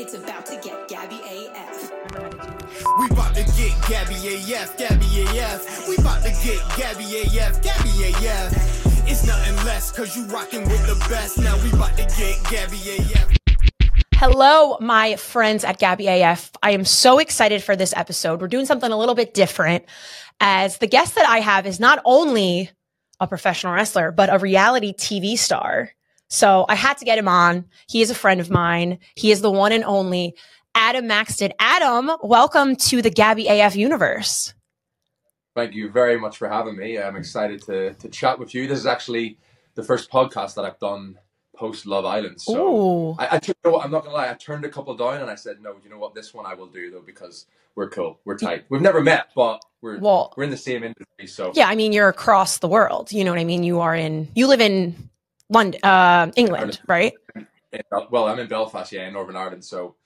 It's about to get Gabby AF. We about to get Gabby AF, Gabby AF. We about to get Gabby AF, Gabby AF. It's nothing less, cause you rocking with the best. Now we about to get Gabby AF. Hello, my friends at Gabby AF. I am so excited for this episode. We're doing something a little bit different as the guest that I have is not only a professional wrestler, but a reality TV star. So I had to get him on. He is a friend of mine. He is the one and only Adam Maxted. Adam, welcome to the Gabby AF universe. Thank you very much for having me. I'm excited to, to chat with you. This is actually the first podcast that I've done post Love Island. So Ooh. I, I you know what, I'm not gonna lie, I turned a couple down and I said, no, you know what, this one I will do though because we're cool, we're tight. We've never met, but we're Well- we're in the same industry. So Yeah, I mean, you're across the world. You know what I mean? You are in, you live in London, uh, England, right? well, I'm in Belfast, yeah, in Northern Ireland. So,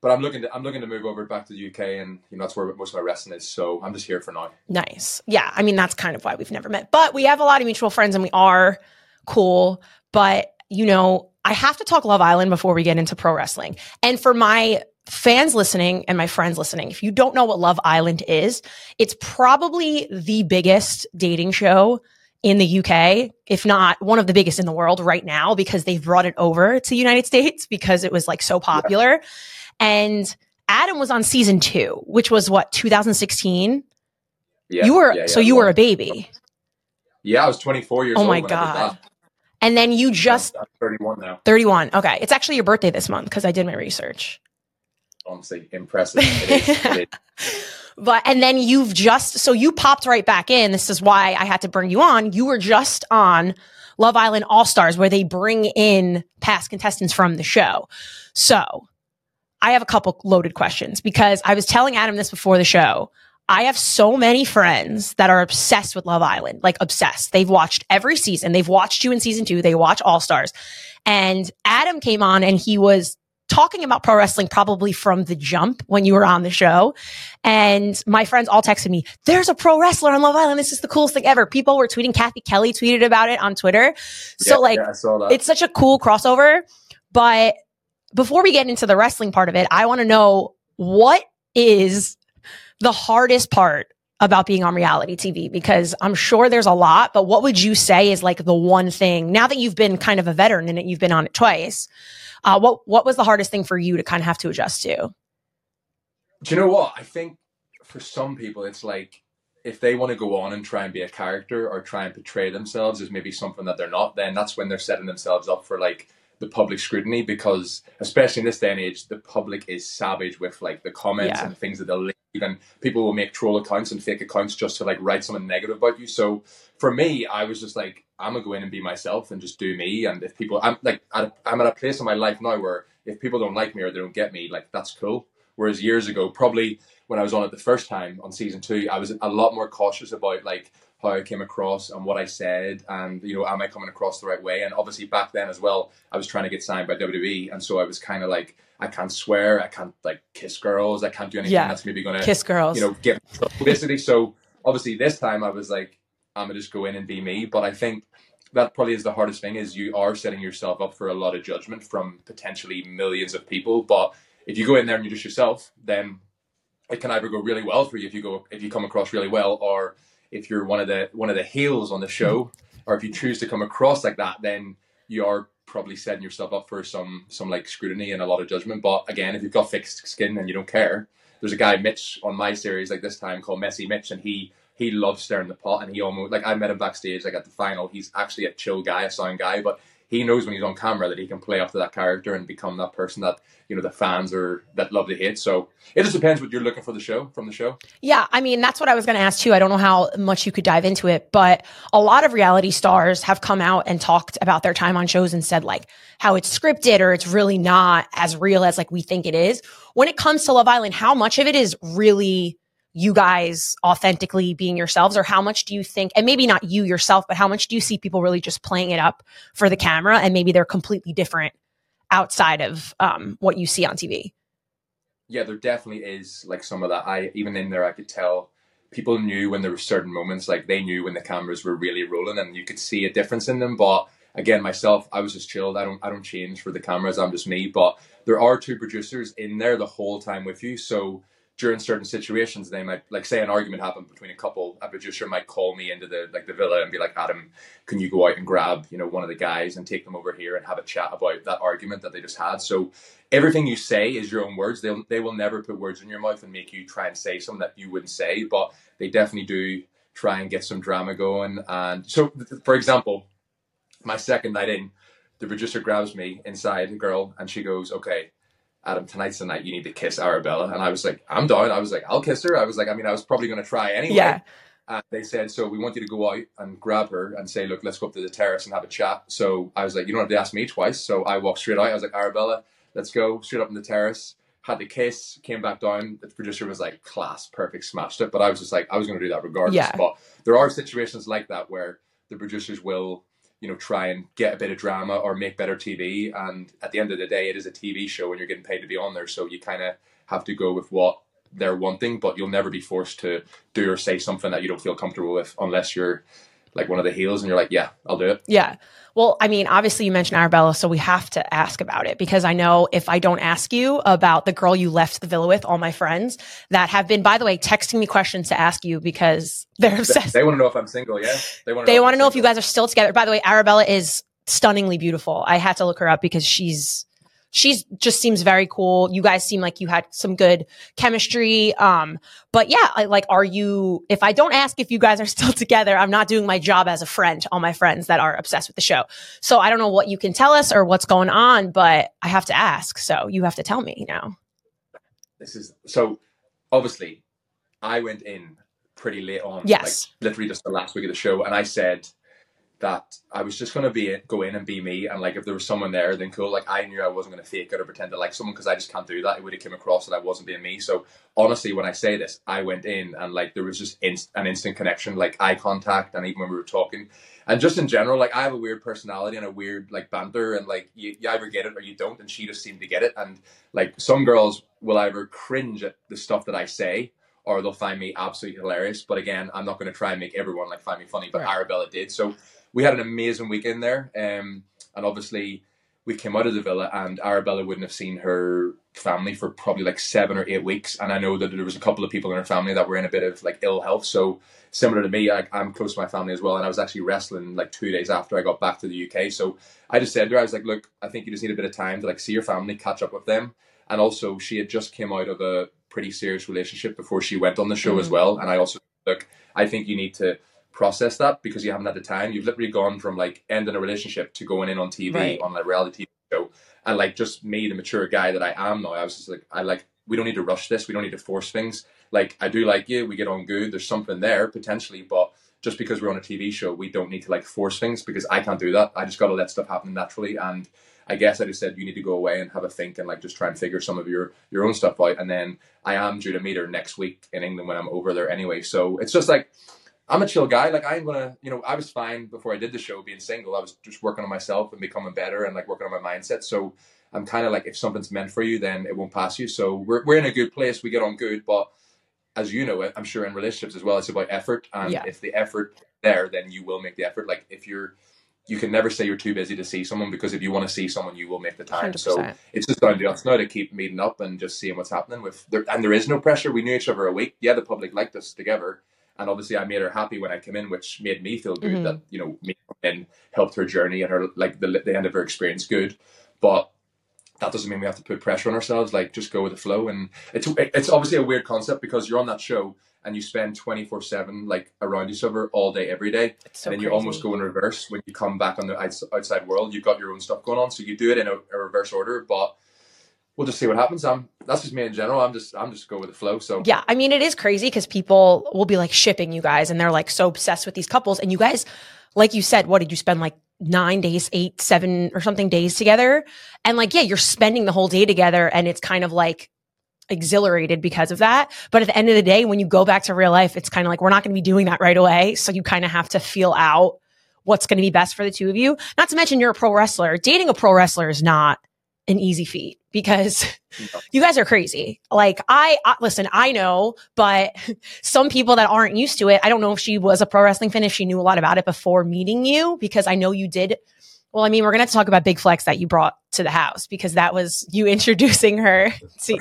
but I'm looking to I'm looking to move over back to the UK, and you know that's where most of my wrestling is. So I'm just here for now. Nice. Yeah. I mean, that's kind of why we've never met, but we have a lot of mutual friends and we are cool. But, you know, I have to talk Love Island before we get into pro wrestling. And for my fans listening and my friends listening, if you don't know what Love Island is, it's probably the biggest dating show in the UK, if not one of the biggest in the world right now, because they've brought it over to the United States because it was like so popular. And Adam was on season two, which was what, 2016? Yeah, you were yeah, yeah, so you were a baby Yeah, I was 24 years Oh old. my when I did God. that. and then you just I'm 31 now. 31 okay it's actually your birthday this month because i did my research oh, Honestly, impressive. It is, it is. but and then you've just so you popped right back in this is why i had to bring you on you were just on love island all stars where they bring in past contestants from the show so i have a couple loaded questions because i was telling adam this before the show I have so many friends that are obsessed with Love Island, like obsessed. They've watched every season. They've watched you in season two. They watch All Stars. And Adam came on and he was talking about pro wrestling probably from the jump when you were on the show. And my friends all texted me, there's a pro wrestler on Love Island. This is the coolest thing ever. People were tweeting. Kathy Kelly tweeted about it on Twitter. So Yeah, like, yeah, I saw that. it's such a cool crossover. But before we get into the wrestling part of it, I want to know what is the hardest part about being on reality TV? Because I'm sure there's a lot, but what would you say is like the one thing now that you've been kind of a veteran and it, you've been on it twice. Uh, what what was the hardest thing for you to kind of have to adjust to? Do you know what? I think for some people, it's like if they want to go on and try and be a character or try and portray themselves as maybe something that they're not, then that's when they're setting themselves up for like the public scrutiny because especially in this day and age, the public is savage with like the comments Yeah. and the things that they'll leave and people will make troll accounts and fake accounts just to like write something negative about you. So for me, I was just like, I'm gonna go in and be myself and just do me. And if people, I'm like, I'm at a place in my life now where if people don't like me or they don't get me, like that's cool. Whereas years ago, probably when I was on it the first time on season two, I was a lot more cautious about like how I came across and what I said, and you know, am I coming across the right way? And obviously back then as well, I was trying to get signed by WWE, and so I was kind of like, I can't swear, I can't like kiss girls, I can't do anything Yeah. that's maybe gonna Kiss girls. you know, get basically. So obviously this time I was like, I'm gonna just go in and be me. But I think that probably is the hardest thing is you are setting yourself up for a lot of judgment from potentially millions of people. But if you go in there and you're just yourself, then it can either go really well for you if you go if you come across really well, or if you're one of the one of the heels on the show, or if you choose to come across like that, then you are probably setting yourself up for some some like scrutiny and a lot of judgment. But again, if you've got fixed skin and you don't care, there's a guy Mitch on my series like this time called Messy Mitch, and he he loves stirring the pot, and he almost like I met him backstage like at the final. He's actually a chill guy, a sound guy, but he knows when he's on camera that he can play up to that character and become that person that you know the fans are that love to hate. So it just depends what you're looking for the show from the show. Yeah, I mean, that's what I was going to ask too. I don't know how much you could dive into it, but a lot of reality stars have come out and talked about their time on shows and said like how it's scripted or it's really not as real as like we think it is. When it comes to Love Island, how much of it is really you guys authentically being yourselves or how much do you think and maybe not you yourself, but how much do you see people really just playing it up for the camera and maybe they're completely different outside of um, what you see on TV? yeah, there definitely is like some of that. I even in there, I could tell people knew when there were certain moments, like they knew when the cameras were really rolling, and you could see a difference in them. But again, myself, I was just chilled. I don't I don't change for the cameras. I'm just me. But there are two producers in there the whole time with you, so during certain situations they might like say an argument happened between a couple a producer might call me into the like the villa and be like adam can you go out and grab you know one of the guys and take them over here and have a chat about that argument that they just had? So everything you say is your own words. They'll they will never put words in your mouth and make you try and say something that you wouldn't say but they definitely do try and get some drama going. And so for example my second night in the producer grabs me inside the girl and she goes okay Adam, tonight's the night you need to kiss Arabella. And I was like, I'm down. I was like, I'll kiss her. I was like, I mean, I was probably going to try anyway. Yeah. And they said, so we want you to go out and grab her and say, look, let's go up to the terrace and have a chat. So I was like, you don't have to ask me twice. So I walked straight out. I was like, Arabella, let's go straight up on the terrace. Had the kiss, came back down. The producer was like, class, perfect, smashed it. But I was just like, I was going to do that regardless. Yeah. But there are situations like that where the producers will you know, try and get a bit of drama or make better TV. And at the end of the day, it is a TV show and you're getting paid to be on there. So you kind of have to go with what they're wanting, but you'll never be forced to do or say something that you don't feel comfortable with unless you're like one of the heels and you're like, yeah, I'll do it. Yeah. Well, I mean, obviously you mentioned Arabella, so we have to ask about it because I know if I don't ask you about the girl you left the villa with, all my friends that have been, by the way, texting me questions to ask you because they're obsessed. They, they want to know if I'm single. Yeah. They want to they know, want to know if you guys are still together. By the way, Arabella is stunningly beautiful. I had to look her up because she's she's just seems very cool. You guys seem like you had some good chemistry. Um, but yeah, I, like, are you, if I don't ask if you guys are still together, I'm not doing my job as a friend to all my friends that are obsessed with the show. So I don't know what you can tell us or what's going on, but I have to ask. So you have to tell me now. This is so obviously I went in pretty late on. Yes. Like literally just the last week of the show. And I said, that I was just gonna be go in and be me, and like if there was someone there, then cool. Like I knew I wasn't gonna fake it or pretend to like someone because I just can't do that. It would have came across that I wasn't being me. So honestly, when I say this, I went in and like there was just inst- an instant connection, like eye contact, and even when we were talking, and just in general, like I have a weird personality and a weird like banter, and like you, you either get it or you don't, and she just seemed to get it. And like some girls will either cringe at the stuff that I say or they'll find me absolutely hilarious. But again, I'm not going to try and make everyone like find me funny, but right. Arabella did. So we had an amazing weekend there, um, and obviously we came out of the villa, and Arabella wouldn't have seen her family for probably like seven or eight weeks, and I know that there was a couple of people in her family that were in a bit of like ill health. So similar to me, I, am close to my family as well, and I was actually wrestling like two days after I got back to the UK. So I just said to her, I was like, look, I think you just need a bit of time to like see your family, catch up with them, and also she had just came out of a pretty serious relationship before she went on the show mm-hmm. as well, and I also look, I think you need to process that because you haven't had the time. You've literally gone from like ending a relationship to going in on TV right. on a reality TV show, and like just me, the mature guy that I am now, I was just like, I like, we don't need to rush this. We don't need to force things. Like I do like you. We get on good. There's something there potentially, but just because we're on a TV show, we don't need to like force things because I can't do that. I just got to let stuff happen naturally and. I guess I just said you need to go away and have a think and like just try and figure some of your your own stuff out. And then I am due to meet her next week in England when I'm over there anyway. So it's just like I'm a chill guy. Like I ain't gonna, you know, I was fine before I did the show being single. I was just working on myself and becoming better and like working on my mindset. So I'm kind of like, if something's meant for you, then it won't pass you. So we're we're in a good place. We get on good, but as you know, I'm sure in relationships as well, it's about effort. And yeah. if the effort there, then you will make the effort. Like if you're, you can never say you're too busy to see someone because if you want to see someone, you will make the time. 100%. So it's just down to us now to keep meeting up and just seeing what's happening with there. And there is no pressure. We knew each other a week. Yeah, the public liked us together and obviously I made her happy when I came in, which made me feel good mm-hmm. that you know me and helped her journey and her like the, the end of her experience good. But that doesn't mean we have to put pressure on ourselves. Like just go with the flow. And it's it's obviously a weird concept because you're on that show and you spend twenty four seven like around each other all day every day, so and then you almost go in reverse when you come back on the outside world. You've got your own stuff going on, so you do it in a, a reverse order, but we'll just see what happens. I'm that's just me in general. I'm just I'm just go with the flow. So yeah, I mean it is crazy because people will be like shipping you guys, and they're like so obsessed with these couples, and you guys, like you said, what did you spend like nine days, eight, seven or something days together, and like yeah, you're spending the whole day together, and it's kind of like exhilarated because of that. But at the end of the day, when you go back to real life, it's kind of like we're not going to be doing that right away. So you kind of have to feel out what's going to be best for the two of you. Not to mention you're a pro wrestler. Dating a pro wrestler is not an easy feat because you guys are crazy. Like I, I, listen, I know, but some people that aren't used to it, I don't know if she was a pro wrestling fan, if she knew a lot about it before meeting you, because I know you did Well, I mean, we're going to talk about Big Flex that you brought to the house because that was you introducing her to,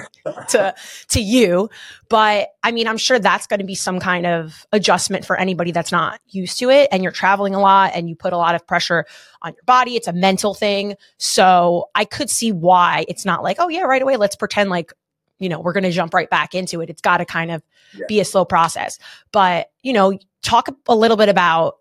to, to you. But I mean, I'm sure that's going to be some kind of adjustment for anybody that's not used to it. And you're traveling a lot and you put a lot of pressure on your body. It's a mental thing. So I could see why it's not like, oh, yeah, right away, let's pretend like, you know, we're going to jump right back into it. It's got to kind of Yeah. be a slow process. But, you know, talk a little bit about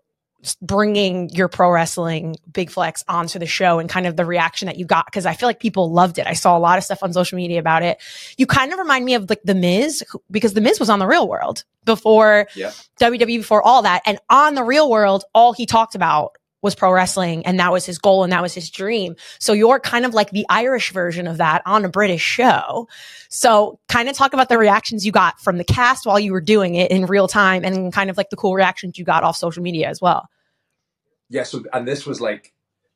bringing your pro wrestling big flex onto the show and kind of the reaction that you got because I feel like people loved it. I saw a lot of stuff on social media about it. You kind of remind me of like the Miz who- because the Miz was on the Real World before Yeah. WWE before all that and on the Real World all he talked about was pro wrestling and that was his goal and that was his dream. So you're kind of like the Irish version of that on a British show. So kind of talk about the reactions you got from the cast while you were doing it in real time and kind of like the cool reactions you got off social media as well. Yeah, so and this was like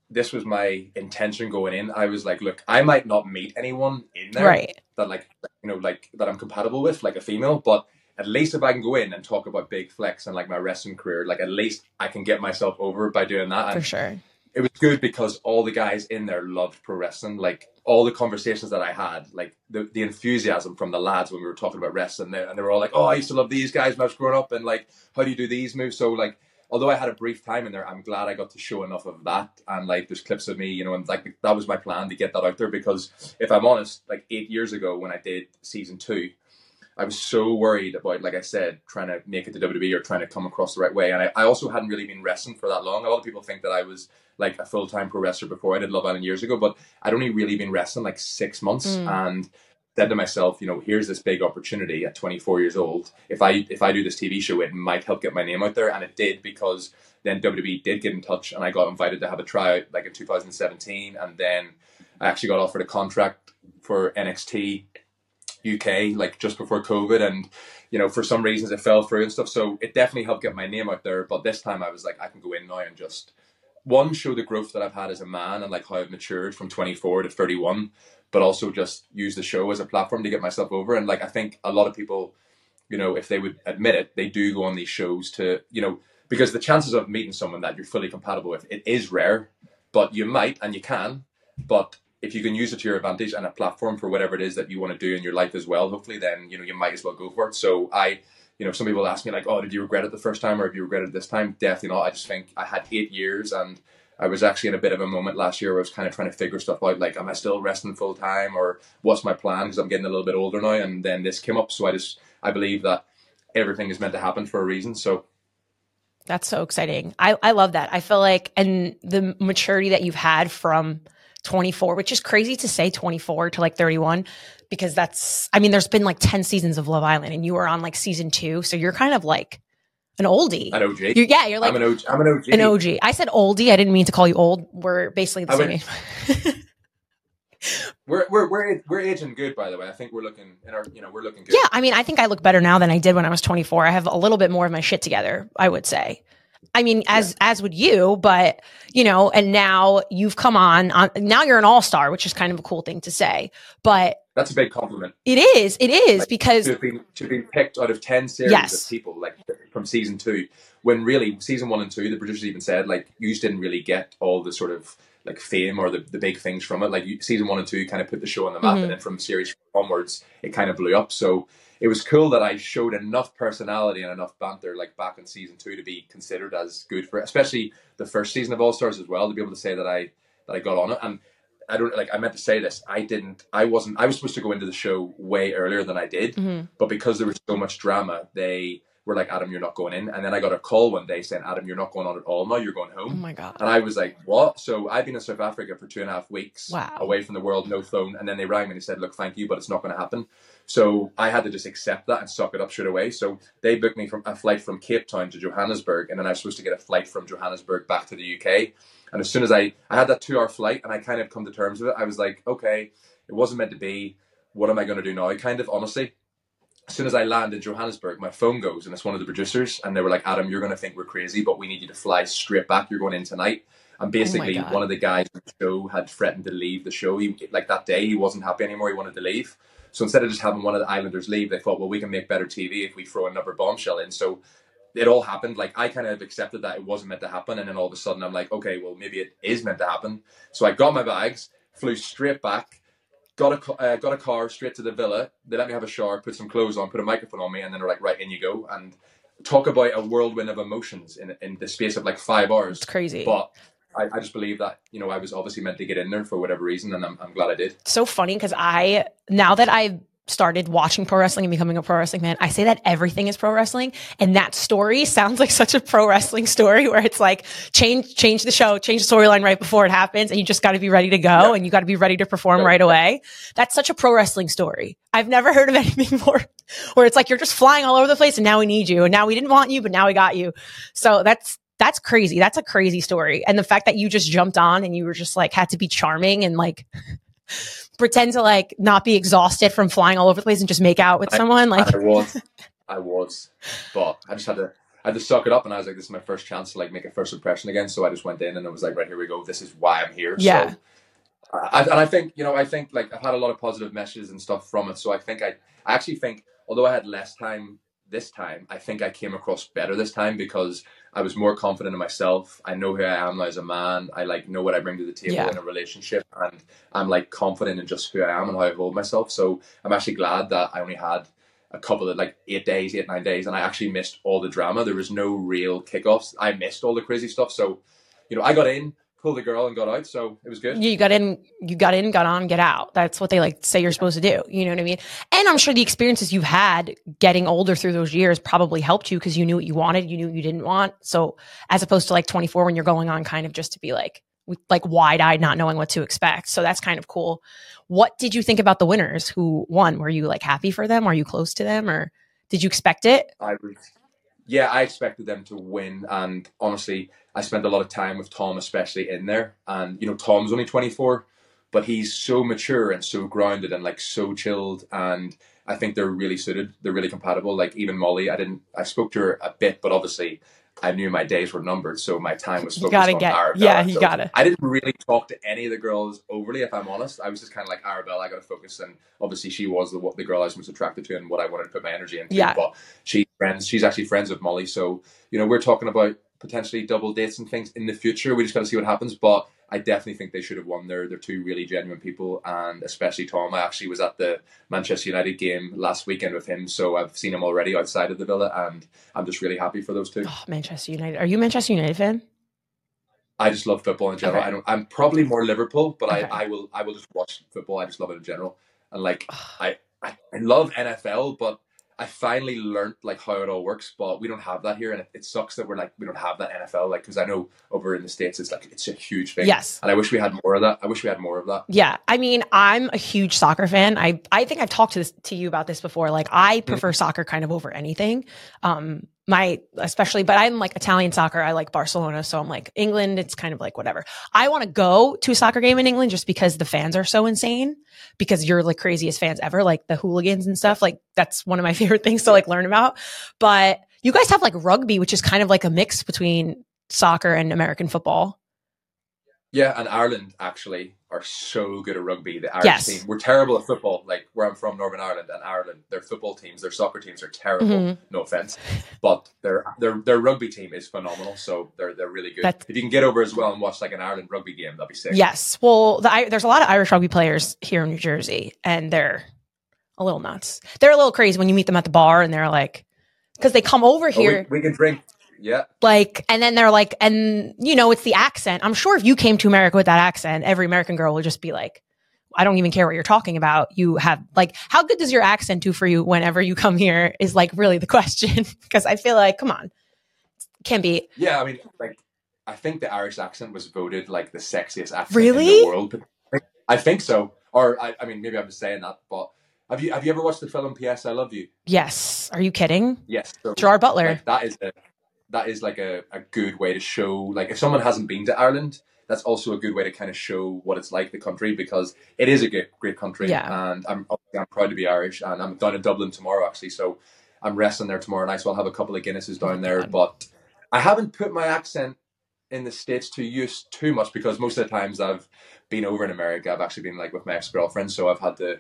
this was my intention going in. I was like, look, I might not meet anyone in there Right. that like you know like that I'm compatible with, like a female, but at least if I can go in and talk about big flex and like my wrestling career, like at least I can get myself over by doing that. For And sure. it was good because all the guys in there loved pro wrestling. Like all the conversations that I had, like the, the enthusiasm from the lads when we were talking about wrestling, they, and they were all like, "Oh, I used to love these guys when I was growing up," and like, "How do you do these moves?" So like, although I had a brief time in there, I'm glad I got to show enough of that, and like, there's clips of me, you know, and like that was my plan to get that out there because if I'm honest, like eight years ago when I did season two. I was so worried about, like I said, trying to make it to WWE or trying to come across the right way. And I, I also hadn't really been wrestling for that long. A lot of people think that I was like a full time pro wrestler before I did Love Island years ago, but I'd only really been wrestling like six months Mm. and said to myself, you know, here's this big opportunity at 24 years old. If I if I do this TV show, it might help get my name out there, and it did because then WWE did get in touch, and I got invited to have a tryout like in 2017, and then I actually got offered a contract for NXT UK like just before COVID, and you know for some reasons it fell through and stuff. So it definitely helped get my name out there. But this time I was like, I can go in now and just one show the growth that I've had as a man and like how I've matured from 24 to 31, but also just use the show as a platform to get myself over. And like I think a lot of people, you know, if they would admit it, they do go on these shows to you know because the chances of meeting someone that you're fully compatible with it is rare, but you might and you can, but if you can use it to your advantage and a platform for whatever it is that you want to do in your life as well, hopefully, then you know you might as well go for it. So I, you know, some people ask me like, "Oh, did you regret it the first time, or have you regretted this time?" Definitely not. I just think I had eight years, and I was actually in a bit of a moment last year where I was kind of trying to figure stuff out. Like, am I still resting full time, or what's my plan? Because I'm getting a little bit older now, and then this came up, so I just I believe that everything is meant to happen for a reason. So That's so exciting. I, I love that. I feel like, and the maturity that you've had from 24, which is crazy to say 24 to like 31, because that's, I mean, there's been like 10 seasons of Love Island and you were on like season two. So you're kind of like an oldie. an OG. You're, yeah, you're like I'm an OG. I'm an OG. an OG. I said oldie. I didn't mean to call you old. We're basically the I same age. We're we're we're we're aging good, by the way. I think we're looking in our you know we're looking good. Yeah, I mean, I think I look better now than I did when I was 24. I have a little bit more of my shit together, I would say. I mean, as as would you, but you know, and now you've come on, on now you're an all-star, which is kind of a cool thing to say. But That's a big compliment. it is, it is Like, because to have been to have been picked out of ten series Yes. of people like from season two, when really season one and two, the producers even said like you just didn't really get all the sort of like fame or the, the big things from it. Like you, season one and two kind of put the show on the map, Mhm. and then from series onwards, it kind of blew up. So it was cool that I showed enough personality and enough banter like back in season two to be considered as good for, especially the first season of All Stars as well, to be able to say that I that I got on it and. I don't like. I meant to say this. I didn't. I wasn't. I was supposed to go into the show way earlier than I did, Mhm. but because there was so much drama, they were like, "Adam, you're not going in." And then I got a call one day saying, "Adam, you're not going on at all now. You're going home. oh my god, And I was like, "What?" So I've been in South Africa for two and a half weeks, Wow. away from the world, no phone. And then they rang me and they said, "Look, thank you, but it's not going to happen." So I had to just accept that and suck it up straight away. So they booked me from a flight from Cape Town to Johannesburg, and then I was supposed to get a flight from Johannesburg back to the UK. And as soon as I I had that two hour flight, and I kind of come to terms with it, I was like, okay, it wasn't meant to be. What am I going to do now? Kind of honestly. As soon as I land in Johannesburg, my phone goes, and it's one of the producers, and they were like, "Adam, you're going to think we're crazy, but we need you to fly straight back. You're going in tonight." And oh basically, God. one of the guys on the show had threatened to leave the show. He, like that day, he wasn't happy anymore. He wanted to leave. So instead of just having one of the Islanders leave, they thought, well, we can make better TV if we throw another bombshell in. So it all happened. Like I kind of accepted that it wasn't meant to happen, and then all of a sudden I'm like, okay, well maybe it is meant to happen. So I got my bags, flew straight back, got a uh, got a car straight to the villa. They let me have a shower, put some clothes on, put a microphone on me, and then they're like, right, in you go. And talk about a whirlwind of emotions in in the space of like five hours. It's crazy. But I, I just believe that you know I was obviously meant to get in there for whatever reason, and I'm I'm glad I did. so funny because I now that I've started watching pro wrestling and becoming a pro wrestling fan, I say that everything is pro wrestling. And that story sounds like such a pro wrestling story where it's like change change the show, change the storyline right before it happens, and you just gotta be ready to go Yeah. and you gotta be ready to perform right away. That's such a pro wrestling story. I've never heard of anything more where it's like you're just flying all over the place and now we need you. And now we didn't want you, but now we got you. So that's that's crazy. That's a crazy story. And the fact that you just jumped on and you were just like had to be charming and like pretend to like not be exhausted from flying all over the place and just make out with I- someone like I was, I was, but I just had to. I had to suck it up, and I was like, "This is my first chance to like make a first impression again." So I just went in, and I was like, "Right here we go. This is why I'm here." Yeah. So, I, and I think you know, I think like I've had a lot of positive messages and stuff from it. So I think I, I actually think, although I had less time this time, I think I came across better this time because I was more confident in myself. I know who I am as a man. I like know what I bring to the table Yeah. in a relationship, and I'm like confident in just who I am and how I hold myself. So I'm actually glad that I only had a couple of like eight days, eight nine days, and I actually missed all the drama. There was no real kickoffs. I missed all the crazy stuff. So, you know, I got in, pulled the girl, and got out. So it was good. you got in, you got in, got on, get out. That's what they like say you're supposed to do. You know what I mean? And I'm sure the experiences you've had getting older through those years probably helped you because you knew what you wanted, you knew what you didn't want. So as opposed to like 24 when you're going on kind of just to be like, like wide eyed, not knowing what to expect. So that's kind of cool. What did you think about the winners who won? Were you like happy for them? Are you close to them or did you expect it? I was, yeah, I expected them to win, and honestly, I spent a lot of time with Tom, especially in there. And you know, Tom's only twenty four, but he's so mature and so grounded and like so chilled. And I think they're really suited. They're really compatible. Like even Molly, I didn't. I spoke to her a bit, but obviously. I knew my days were numbered, so my time was focused gotta on get- Arabella. yeah, he So got it. I didn't really talk to any of the girls overly, if I'm honest. I was just kind of like Arabella. I got to focus, and obviously she was the the girl I was most attracted to, and what I wanted to put my energy into. Yeah. But she's friends. She's actually friends with Molly, so you know we're talking about potentially double dates and things in the future. We just got to see what happens. But I definitely think they should have won. They're they're two really genuine people, and especially Tom. I actually was at the Manchester United game last weekend with him, so I've seen him already outside of the villa, and I'm just really happy for those two. Oh, Manchester United. Are you a Manchester United fan? I just love football in general. Okay. I don't. I'm probably more Liverpool, but Okay. I, I will I will just watch football. I just love it in general, and like I, I I love NFL, but I finally learned like how it all works. But we don't have that here, and it, it sucks that we're like we don't have that NFL. Like because I know over in the states it's like it's a huge thing. Yes. and I wish we had more of that. I wish we had more of that. Yeah, I mean, I'm a huge soccer fan. I I think I've talked to this to you about this before. Like, I prefer soccer kind of over anything. Um, my especially, but I'm like Italian soccer. I like Barcelona, so I'm like England. It's kind of like whatever. I want to go to a soccer game in England just because the fans are so insane. Because you're like craziest fans ever, like the hooligans and stuff. Like that's one of my favorite things to like learn about. But you guys have like rugby, which is kind of like a mix between soccer and American football. Yeah, and Ireland actually are so good at rugby. The Irish Yes. team. We're terrible at football. Like where I'm from, Northern Ireland and Ireland, their football teams, their soccer teams are terrible. Mhm. No offense, but their their their rugby team is phenomenal. So they're they're really good. That's- if you can get over as well and watch like an Ireland rugby game, that'd be sick. Yes. Well, the, there's a lot of Irish rugby players here in New Jersey, and they're a little nuts. They're a little crazy when you meet them at the bar, and they're like, because they come over Oh, here, we, we can drink. Yeah, like, and then they're like, and you know, it's the accent. I'm sure if you came to America with that accent, every American girl would just be like, I don't even care what you're talking about. You have like, how good does your accent do for you whenever you come here? Is like really the question because I feel like, come on, can be yeah. I mean, like I think the Irish accent was voted like the sexiest accent Really? in the world. I think so. Or I, I mean, maybe I'm just saying that. But have you have you ever watched the film P.S. I Love You? yes. Are you kidding? Yes. So, Gerard Butler. like, that is a that is like a, a good way to show like if someone hasn't been to Ireland, that's also a good way to kind of show what it's like the country because it is a great great country. Yeah. And I'm I'm proud to be Irish and I'm down in Dublin tomorrow actually, so I'm resting there tomorrow night, so I'll have a couple of Guinnesses down Oh, there. God. But I haven't put my accent in the States to use too much because most of the times I've been over in America, I've actually been like with my ex girlfriend, so I've had to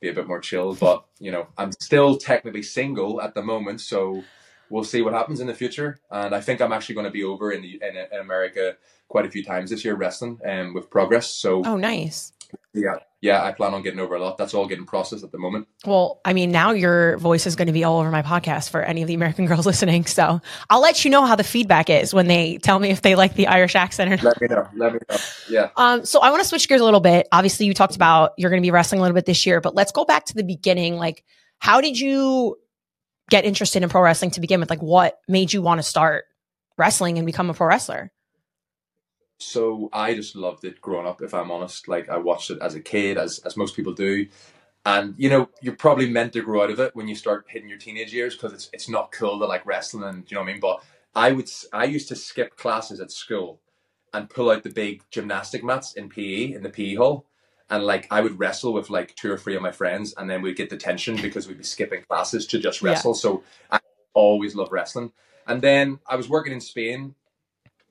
be a bit more chill. But you know, I'm still technically single at the moment, so we'll see what happens in the future. And I think I'm actually going to be over in the in, in America quite a few times this year wrestling um, with progress. So Oh, nice. yeah, yeah, I plan on getting over a lot. That's all getting processed at the moment. Well, I mean, now your voice is going to be all over my podcast for any of the American girls listening. So I'll let you know how the feedback is when they tell me if they like the Irish accent or not. Let me know. Let me know. Yeah. Um, so I want to switch gears a little bit. Obviously, you talked about you're going to be wrestling a little bit this year, but let's go back to the beginning. Like, how did you get interested in pro wrestling to begin with? Like, what made you want to start wrestling and become a pro wrestler? So I just loved it growing up. If I'm honest, like I watched it as a kid, as as most people do, and you know you're probably meant to grow out of it when you start hitting your teenage years because it's it's not cool to like wrestling and you know what I mean. But I would I used to skip classes at school and pull out the big gymnastic mats in PE in the PE hall. And like I would wrestle with like two or three of my friends, and then we'd get detention because we'd be skipping classes to just Yeah. wrestle. So I always loved wrestling. And then I was working in Spain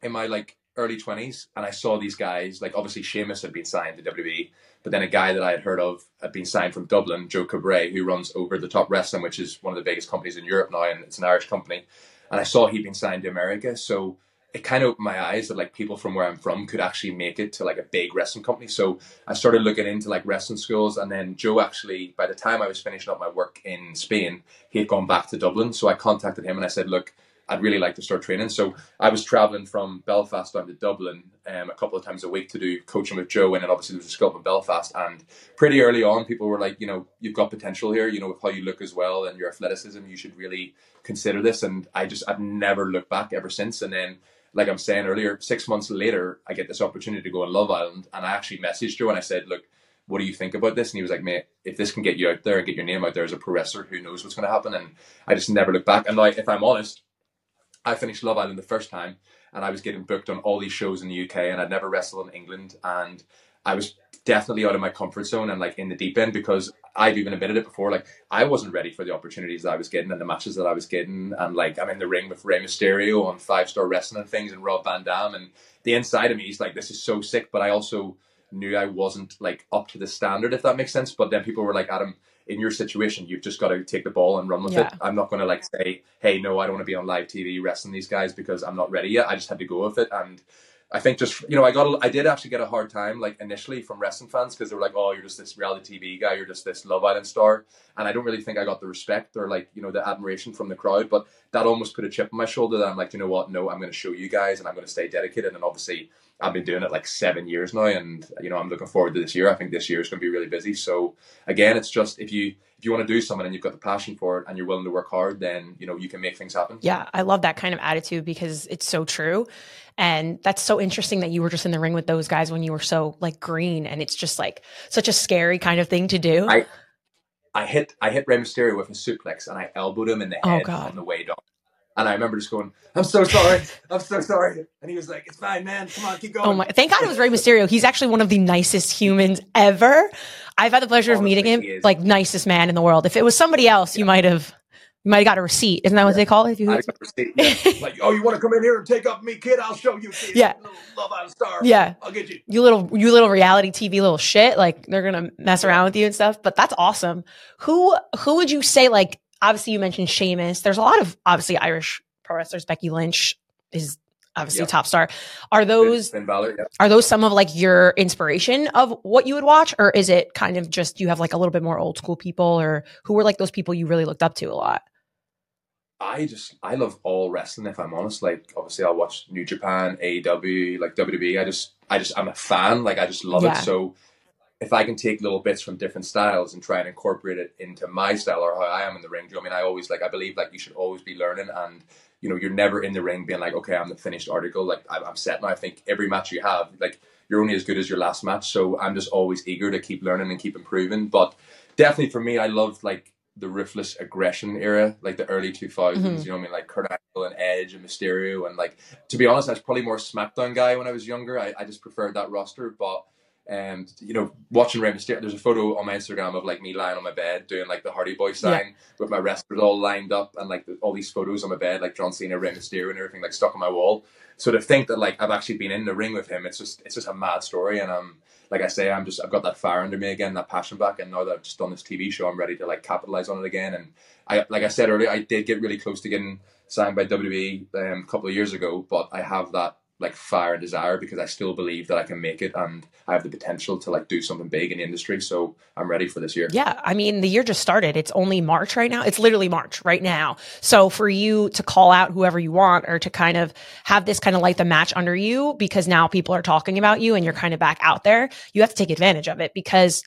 in my like early twenties, and I saw these guys. Like obviously, Sheamus had been signed to WWE, but then a guy that I had heard of had been signed from Dublin, Joe Cabray, who runs Over the Top Wrestling, which is one of the biggest companies in Europe now, and it's an Irish company. And I saw he'd been signed to America, so it kind of opened my eyes that like people from where I'm from could actually make it to like a big wrestling company. So I started looking into like wrestling schools, and then Joe actually, by the time I was finishing up my work in Spain, he had gone back to Dublin. So I contacted him and I said, look. I'd really like to start training. So I was traveling from Belfast down to Dublin um, a couple of times a week to do coaching with Joe, and then obviously there was a up in Belfast. And pretty early on, people were like, you know, you've got potential here. You know, with how you look as well and your athleticism, you should really consider this. And I just I've never looked back ever since. And then, like I'm saying earlier, six months later, I get this opportunity to go on Love Island, and I actually messaged Joe and I said, look. What do you think about this? And he was like, mate, if this can get you out there and get your name out there as a pro wrestler, who knows what's going to happen? And I just never looked back. And like, if I'm honest, I finished Love Island the first time and I was getting booked on all these shows in the UK and I'd never wrestled in England and I was definitely out of my comfort zone and like in the deep end because I've even admitted it before like I wasn't ready for the opportunities that I was getting and the matches that I was getting and like I'm in the ring with Rey Mysterio on five star wrestling and things and Rob Van Dam and the inside of me is like this is so sick but I also knew I wasn't like up to the standard if that makes sense but then people were like Adam in your situation, you've just got to take the ball and run with Yeah. it. I'm not going to like say, hey, no, I don't want to be on live TV wrestling these guys because I'm not ready yet. I just had to go with it. And I think just, you know, I got, a, I did actually get a hard time like initially from wrestling fans because they were like, oh, you're just this reality TV guy, you're just this Love Island star. And I don't really think I got the respect or like, you know, the admiration from the crowd. But that almost put a chip on my shoulder that I'm like, you know what? No, I'm going to show you guys and I'm going to stay dedicated. And obviously, I've been doing it like seven years now, and you know I'm looking forward to this year. I think this year is going to be really busy. So again, it's just if you if you want to do something and you've got the passion for it and you're willing to work hard, then you know you can make things happen. Yeah, I love that kind of attitude because it's so true. And that's so interesting that you were just in the ring with those guys when you were so like green and it's just like such a scary kind of thing to do. I I hit I hit Rey Mysterio with a suplex and I elbowed him in the Oh, head God. on the way down. And I remember just going, "I'm so sorry, I'm so sorry," and he was like, "It's fine, man. Come on, keep oh, going." Oh my! Thank God it was Rey Mysterio. He's actually one of the nicest humans ever. I've had the pleasure of oh, meeting him. Honestly. Like nicest man in the world. If it was somebody else, you might have, you might have got a receipt. Isn't that what they call it? If you, I got receipt, yeah. like, oh, you want to come in here and take up me, kid? I'll show you. kid. Yeah. Love Island star. Yeah. I'll get you. you little, you little reality TV little shit. Like they're gonna mess around with you and stuff. But that's awesome. Who, who would you say? Like obviously you mentioned Sheamus. There's a lot of obviously Irish pro wrestlers. Becky Lynch is obviously Yep. top star. Are those Balor, yeah. are those some of like your inspiration of what you would watch or is it kind of just you have like a little bit more old school people or who were like those people you really looked up to a lot I just I love all wrestling if I'm honest. Like obviously I'll watch New Japan, AEW, like WWE. I just I just I'm a fan. Like I just love Yeah. it. So if I can take little bits from different styles and try and incorporate it into my style or how I am in the ring, do you know I mean? I always like I believe like you should always be learning and you know you're never in the ring being like okay I'm the finished article like I'm, I'm set now. I think every match you have like you're only as good as your last match. So I'm just always eager to keep learning and keep improving. But definitely for me, I love like the ruthless aggression era, like the early 2000s, Mhm. you know what I mean? Like Kurt Angle and Edge and Mysterio. And like, to be honest, I was probably more SmackDown guy when I was younger. I, I just preferred that roster. But and you know, watching Rey Mysterio, there's a photo on my Instagram of like me lying on my bed doing like the Hardy Boy sign with my wrestlers all lined up and like the, all these photos on my bed, like John Cena, Rey Mysterio, and everything like stuck on my wall. So to think that like I've actually been in the ring with him, it's just it's just a mad story, and I'm, um, like I say, I'm just I've got that fire under me again, that passion back, and now that I've just done this TV show, I'm ready to like capitalize on it again. And I like I said earlier, I did get really close to getting signed by WWE um, a couple of years ago, but I have that like fire and desire because I still believe that I can make it and I have the potential to like do something big in the industry. So I'm ready for this year. Yeah. I mean, the year just started. It's only March right now. It's literally March right now. So for you to call out whoever you want or to kind of have this kind of light the match under you because now people are talking about you and you're kind of back out there, you have to take advantage of it because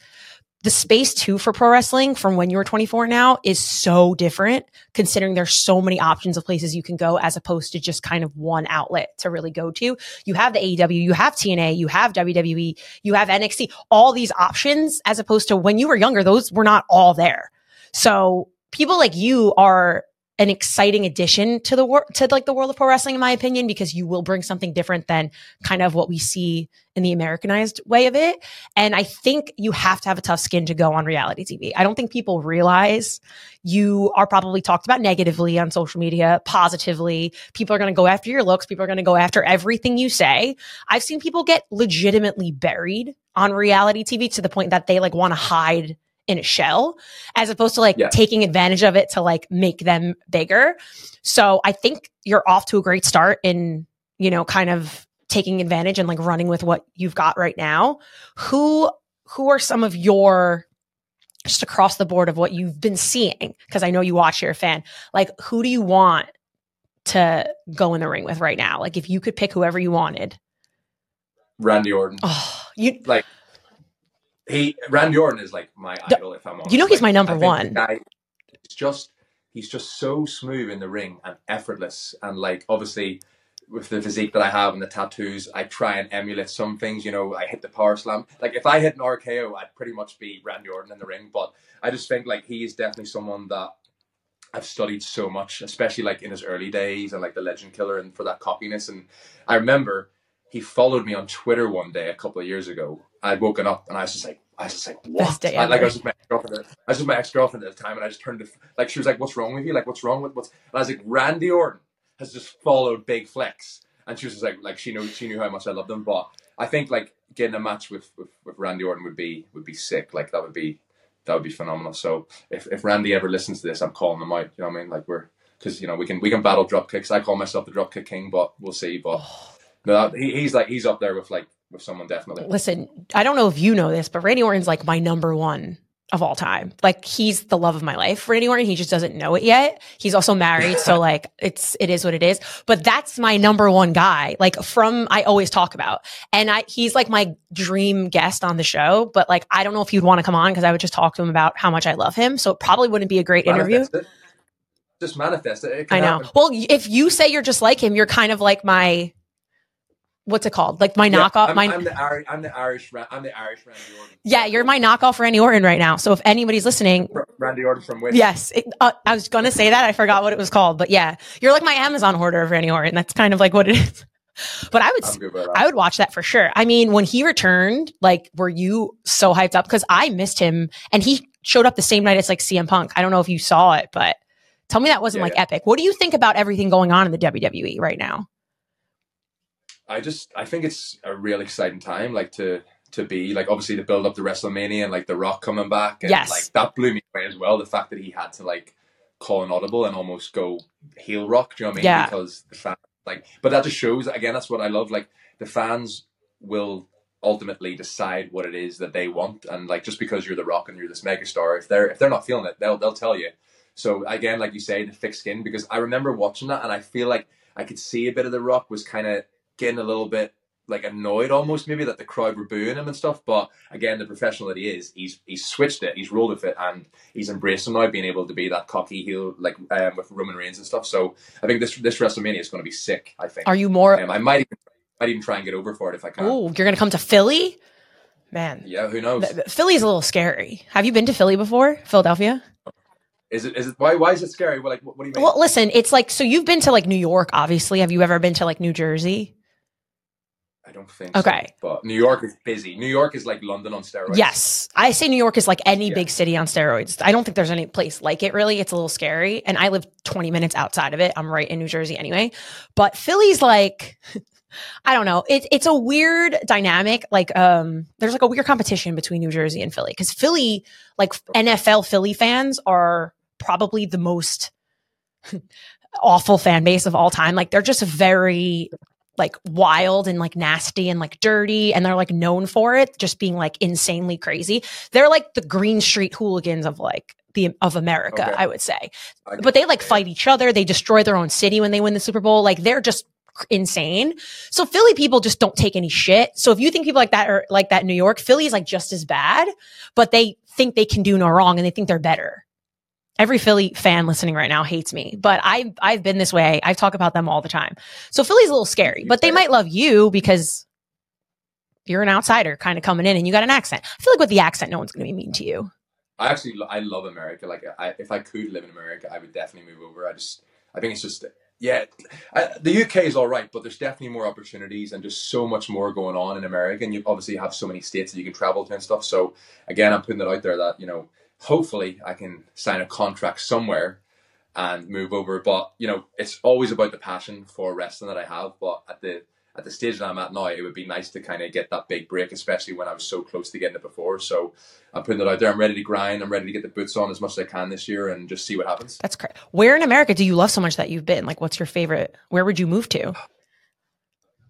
the space too for pro wrestling from when you were 24 now is so different considering there's so many options of places you can go as opposed to just kind of one outlet to really go to. You have the AEW, you have TNA, you have WWE, you have NXT, all these options as opposed to when you were younger, those were not all there. So people like you are an exciting addition to the world to like the world of pro wrestling in my opinion because you will bring something different than kind of what we see in the americanized way of it. And i think you have to have a tough skin to go on reality tv i don't think people realize you are probably talked about negatively on social media positively. People are going to go after your looks. People are going to go after everything you say. I've seen people get legitimately buried on reality tv to the point that they like want to hide in a shell as opposed to like Yeah. taking advantage of it to like make them bigger. So I think you're off to a great start in, you know, kind of taking advantage and like running with what you've got right now. Who who are some of your just across the board of what you've been seeing because I know you watch you're a fan. Like who do you want to go in the ring with right now? Like if you could pick whoever you wanted. Randy Orton. Oh, you Like he Randy Orton is like my D- idol if I'm honest. you know he's Like, my number I think the one. guy is just he's just so smooth in the ring and effortless and like obviously with the physique that I have and the tattoos, I try and emulate some things. You know, I hit the power slam. Like if I hit an RKO, I'd pretty much be Randy Orton in the ring. But I just think like he is definitely someone that I've studied so much, especially like in his early days and like the Legend Killer and for that cockiness. And I remember he followed me on Twitter one day a couple of years ago. I'd woken up and I was just like, I was just like, what? I, like I was with my ex girlfriend. I was with my ex girlfriend at the time, and I just turned to like she was like, "What's wrong with you? Like, what's wrong with what's?" And I was like, "Randy Orton has just followed Big Flex," and she was just like, like she knew she knew how much I loved him. But I think like getting a match with, with with Randy Orton would be would be sick. Like that would be that would be phenomenal. So if if Randy ever listens to this, I'm calling him out. You know what I mean? Like we're because you know we can we can battle drop kicks. I call myself the drop kick king, but we'll see. But no, he, he's like he's up there with like with someone definitely. Listen, I don't know if you know this, but Randy Orton's like my number one of all time. Like he's the love of my life. Randy Orton, he just doesn't know it yet. He's also married, so like it's it is what it is. But that's my number one guy. Like from I always talk about, and I he's like my dream guest on the show. But like I don't know if you'd want to come on because I would just talk to him about how much I love him. So it probably wouldn't be a great interview. It. Just manifest it. It I know. happen. Well, if you say you're just like him, you're kind of like my what's it called? Like my Yeah, knockoff. I'm, my I'm the Irish. I'm the Irish. I'm the Irish Randy Orton. yeah, you're my knockoff Randy Orton right now. So if anybody's listening, Randy Orton from Wish. yes, it, uh, I was gonna say that. I forgot what it was called, but yeah, you're like my Amazon hoarder of Randy Orton. That's kind of like what it is. But I would, I'm good with that. I would watch that for sure. I mean, when he returned, like, were you so hyped up? Because I missed him, and he showed up the same night as like CM Punk. I don't know if you saw it, but tell me that wasn't Yeah, like yeah. epic. What do you think about everything going on in the WWE right now? I just I think it's a real exciting time, like to to be like obviously to build up the WrestleMania and like The Rock coming back, and Yes. like that blew me away as well. The fact that he had to like call an audible and almost go heel Rock, do you know what I mean? Yeah. Because the fans like, but that just shows again. That's what I love. Like the fans will ultimately decide what it is that they want, and like just because you're The Rock and you're this megastar, if they're if they're not feeling it, they'll they'll tell you. So again, like you say, the thick skin because I remember watching that and I feel like I could see a bit of The Rock was kind of getting a little bit like annoyed almost maybe that the crowd were booing him and stuff. But again, the professional that he is, he's he's switched it, he's rolled with it, and he's embraced it now, being able to be that cocky heel like um, with Roman Reigns and stuff. So I think this this WrestleMania is going to be sick. I think. Are you more? Um, I might even might even try and get over for it if I can. Oh, you're gonna come to Philly, man. Yeah, who knows? Philly's a little scary. Have you been to Philly before? Philadelphia? Is it is it why why is it scary? Well, like what, what do you mean? Well, listen, it's like so you've been to like New York, obviously. Have you ever been to like New Jersey? I don't think so. Okay. But New York is busy. New York is like London on steroids. Yes. I say New York is like any Yeah. big city on steroids. I don't think there's any place like it really. It's a little scary. And I live 20 minutes outside of it. I'm right in New Jersey anyway. But Philly's like, I don't know. It, it's a weird dynamic. Like, um, there's like a weird competition between New Jersey and Philly because Philly, like NFL Philly fans are probably the most awful fan base of all time. Like, they're just very like wild and like nasty and like dirty and they're like known for it just being like insanely crazy. They're like the green street hooligans of like the of america Okay. i would say. I but they like fight each other. They destroy their own city when they win the super bowl. Like they're just insane. So philly people just don't take any shit. So if you think people like that are like that in new york philly is like just as bad but they think they can do no wrong and they think they're better every Philly fan listening right now hates me, but I've I've been this way. I talk about them all the time. So Philly's a little scary, but they might love you because you're an outsider kind of coming in and you got an accent. I feel like with the accent, no one's going to be mean to you. I actually I love America. Like I, if I could live in America, I would definitely move over. I just I think it's just yeah. I, the UK is all right, but there's definitely more opportunities and just so much more going on in America. And you obviously have so many states that you can travel to and stuff. So again, I'm putting it out there that you know hopefully I can sign a contract somewhere and move over. But you know it's always about the passion for wrestling that I have. But at the at the stage that I'm at now, it would be nice to kind of get that big break, especially when I was so close to getting it before. So I'm putting it out there. I'm ready to grind. I'm ready to get the boots on as much as I can this year and just see what happens. That's crazy. Where in America do you love so much that you've been? Like, what's your favorite? Where would you move to?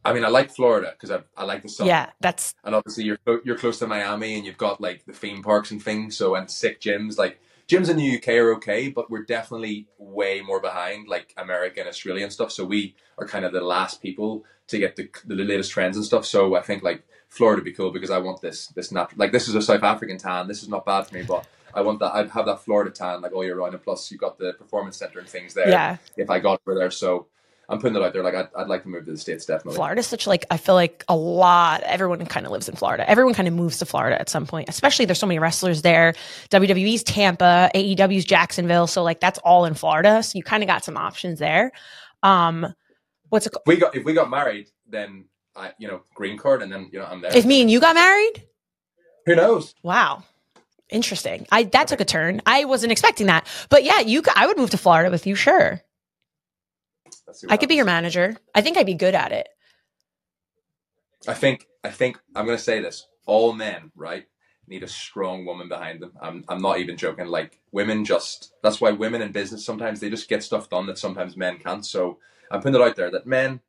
I mean, I like Florida because I, I like the sun. Yeah, that's And obviously, you're you're close to Miami, and you've got like the theme parks and things. So and sick gyms. Like gyms in the UK are okay, but we're definitely way more behind like America and Australia and stuff. So we are kind of the last people to get the the latest trends and stuff. So I think like Florida would be cool because I want this this natural. Like this is a South African tan. This is not bad for me, but. I want that. I'd have that Florida tan like all year round, and plus you've got the performance center and things there. yeah. If I got over there, so I'm putting that out there. Like I'd, I'd like to move to the states definitely. Florida's such like I feel like a lot. Everyone kind of lives in Florida. Everyone kind of moves to Florida at some point. Especially there's so many wrestlers there. WWE's Tampa, AEW's Jacksonville. So like that's all in Florida. So you kind of got some options there. Um, what's it? If we got if we got married, then I you know green card, and then you know I'm there. If me and you got married, Who knows? wow, interesting. I that took a turn. I wasn't expecting that, but yeah, you. I would move to Florida with you. Sure, Let's see what I could be your manager. I think I'd be good at it. I think I think I'm gonna say this. All men, right, need a strong woman behind them. I'm I'm not even joking. Like women just that's why women in business sometimes they just get stuff done that sometimes men can't. So I'm putting it out there that men,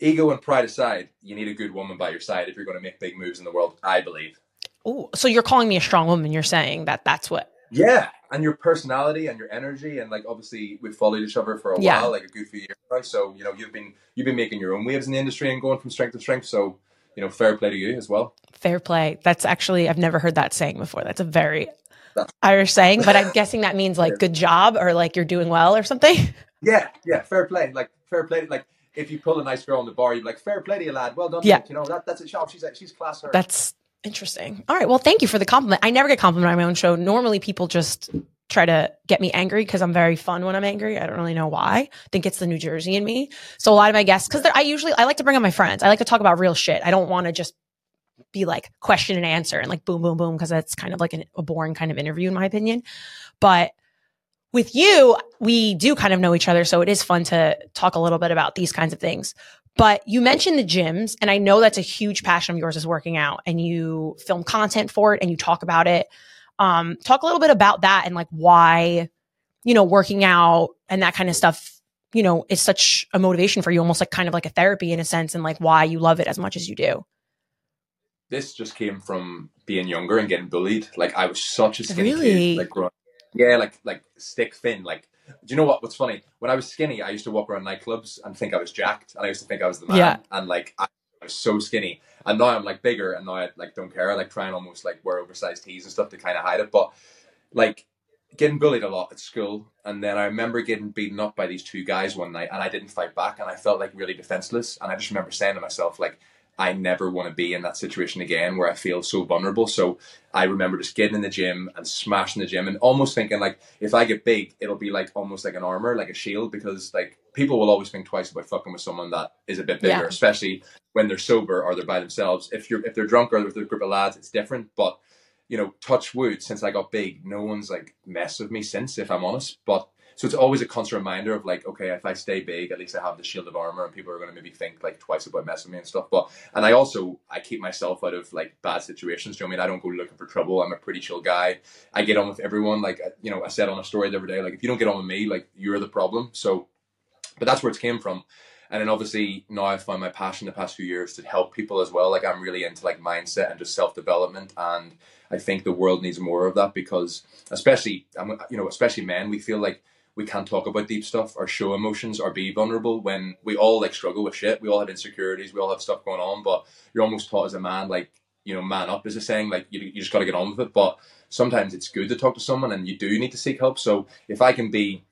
ego and pride aside, you need a good woman by your side if you're gonna make big moves in the world, I believe. Oh, so you're calling me a strong woman. You're saying that that's what. Yeah, and your personality and your energy, and like obviously we've followed each other for a Yeah. while, like a good few years now. So you know you've been you've been making your own waves in the industry and going from strength to strength. So you know, fair play to you as well. Fair play. That's actually I've never heard that saying before. That's a very Irish saying, but I'm guessing that means like good job or like you're doing well or something. Yeah, yeah, fair play. Like fair play. Like if you pull a nice girl on the bar, you're like, fair play to you, lad. Well done. Yeah. mate." you know that that's a shot. She's she's class. Her. That's interesting. All right. Well, thank you for the compliment. I never get complimented on my own show. Normally people just try to get me angry because I'm very fun when I'm angry. I don't really know why. I think it's the New Jersey in me. So a lot of my guests, because I usually I like to bring on my friends. I like to talk about real shit. I don't want to just be like question and answer and like boom, boom, boom, because that's kind of like an, a boring kind of interview in my opinion. But with you, we do kind of know each other. So it is fun to talk a little bit about these kinds of things. But you mentioned the gyms, and I know that's a huge passion of yours is working out, and you film content for it and you talk about it. Um, talk a little bit about that and like why, you know, working out and that kind of stuff, you know, is such a motivation for you, almost like kind of like a therapy in a sense, and like why you love it as much as you do. this just came from being younger and getting bullied. Like I was such a skinny Really? kid. Like growing, yeah, like like stick thin. Like do you know what? What's funny? When I was skinny, I used to walk around nightclubs and think I was jacked, and I used to think I was the man. Yeah. And like I, I was so skinny, and now I'm like bigger, and now I like don't care. I like try and almost like wear oversized tees and stuff to kind of hide it. But like getting bullied a lot at school, and then I remember getting beaten up by these two guys one night, and I didn't fight back, and I felt like really defenseless. And I just remember saying to myself like. I never want to be in that situation again where I feel so vulnerable. So I remember just getting in the gym and smashing the gym and almost thinking like if I get big, it'll be like almost like an armor, like a shield, because like people will always think twice about fucking with someone that is a bit bigger, Yeah. especially when they're sober or they're by themselves. If you're if they're drunk or with a group of lads, it's different. But you know, touch wood, since I got big, no one's like messed with me since, if I'm honest. But so it's always a constant reminder of like, okay, if I stay big, at least I have the shield of armor, and people are going to maybe think like twice about messing with me and stuff. But and I also I keep myself out of like bad situations. You know what I mean? I don't go looking for trouble. I'm a pretty chill guy. I get on with everyone. Like uh, you know, I said on a story the other day, like if you don't get on with me, like you're the problem. So, but that's where it came from. And then obviously now I've found my passion the past few years to help people as well. Like I'm really into like mindset and just self development, and I think the world needs more of that because, especially, you know, especially men, we feel like we can't talk about deep stuff or show emotions or be vulnerable when we all like struggle with shit. We all have insecurities. We all have stuff going on, but you're almost taught as a man, like, you know, man up is a saying, like, you, you just got to get on with it. But sometimes it's good to talk to someone and you do need to seek help. So if I can be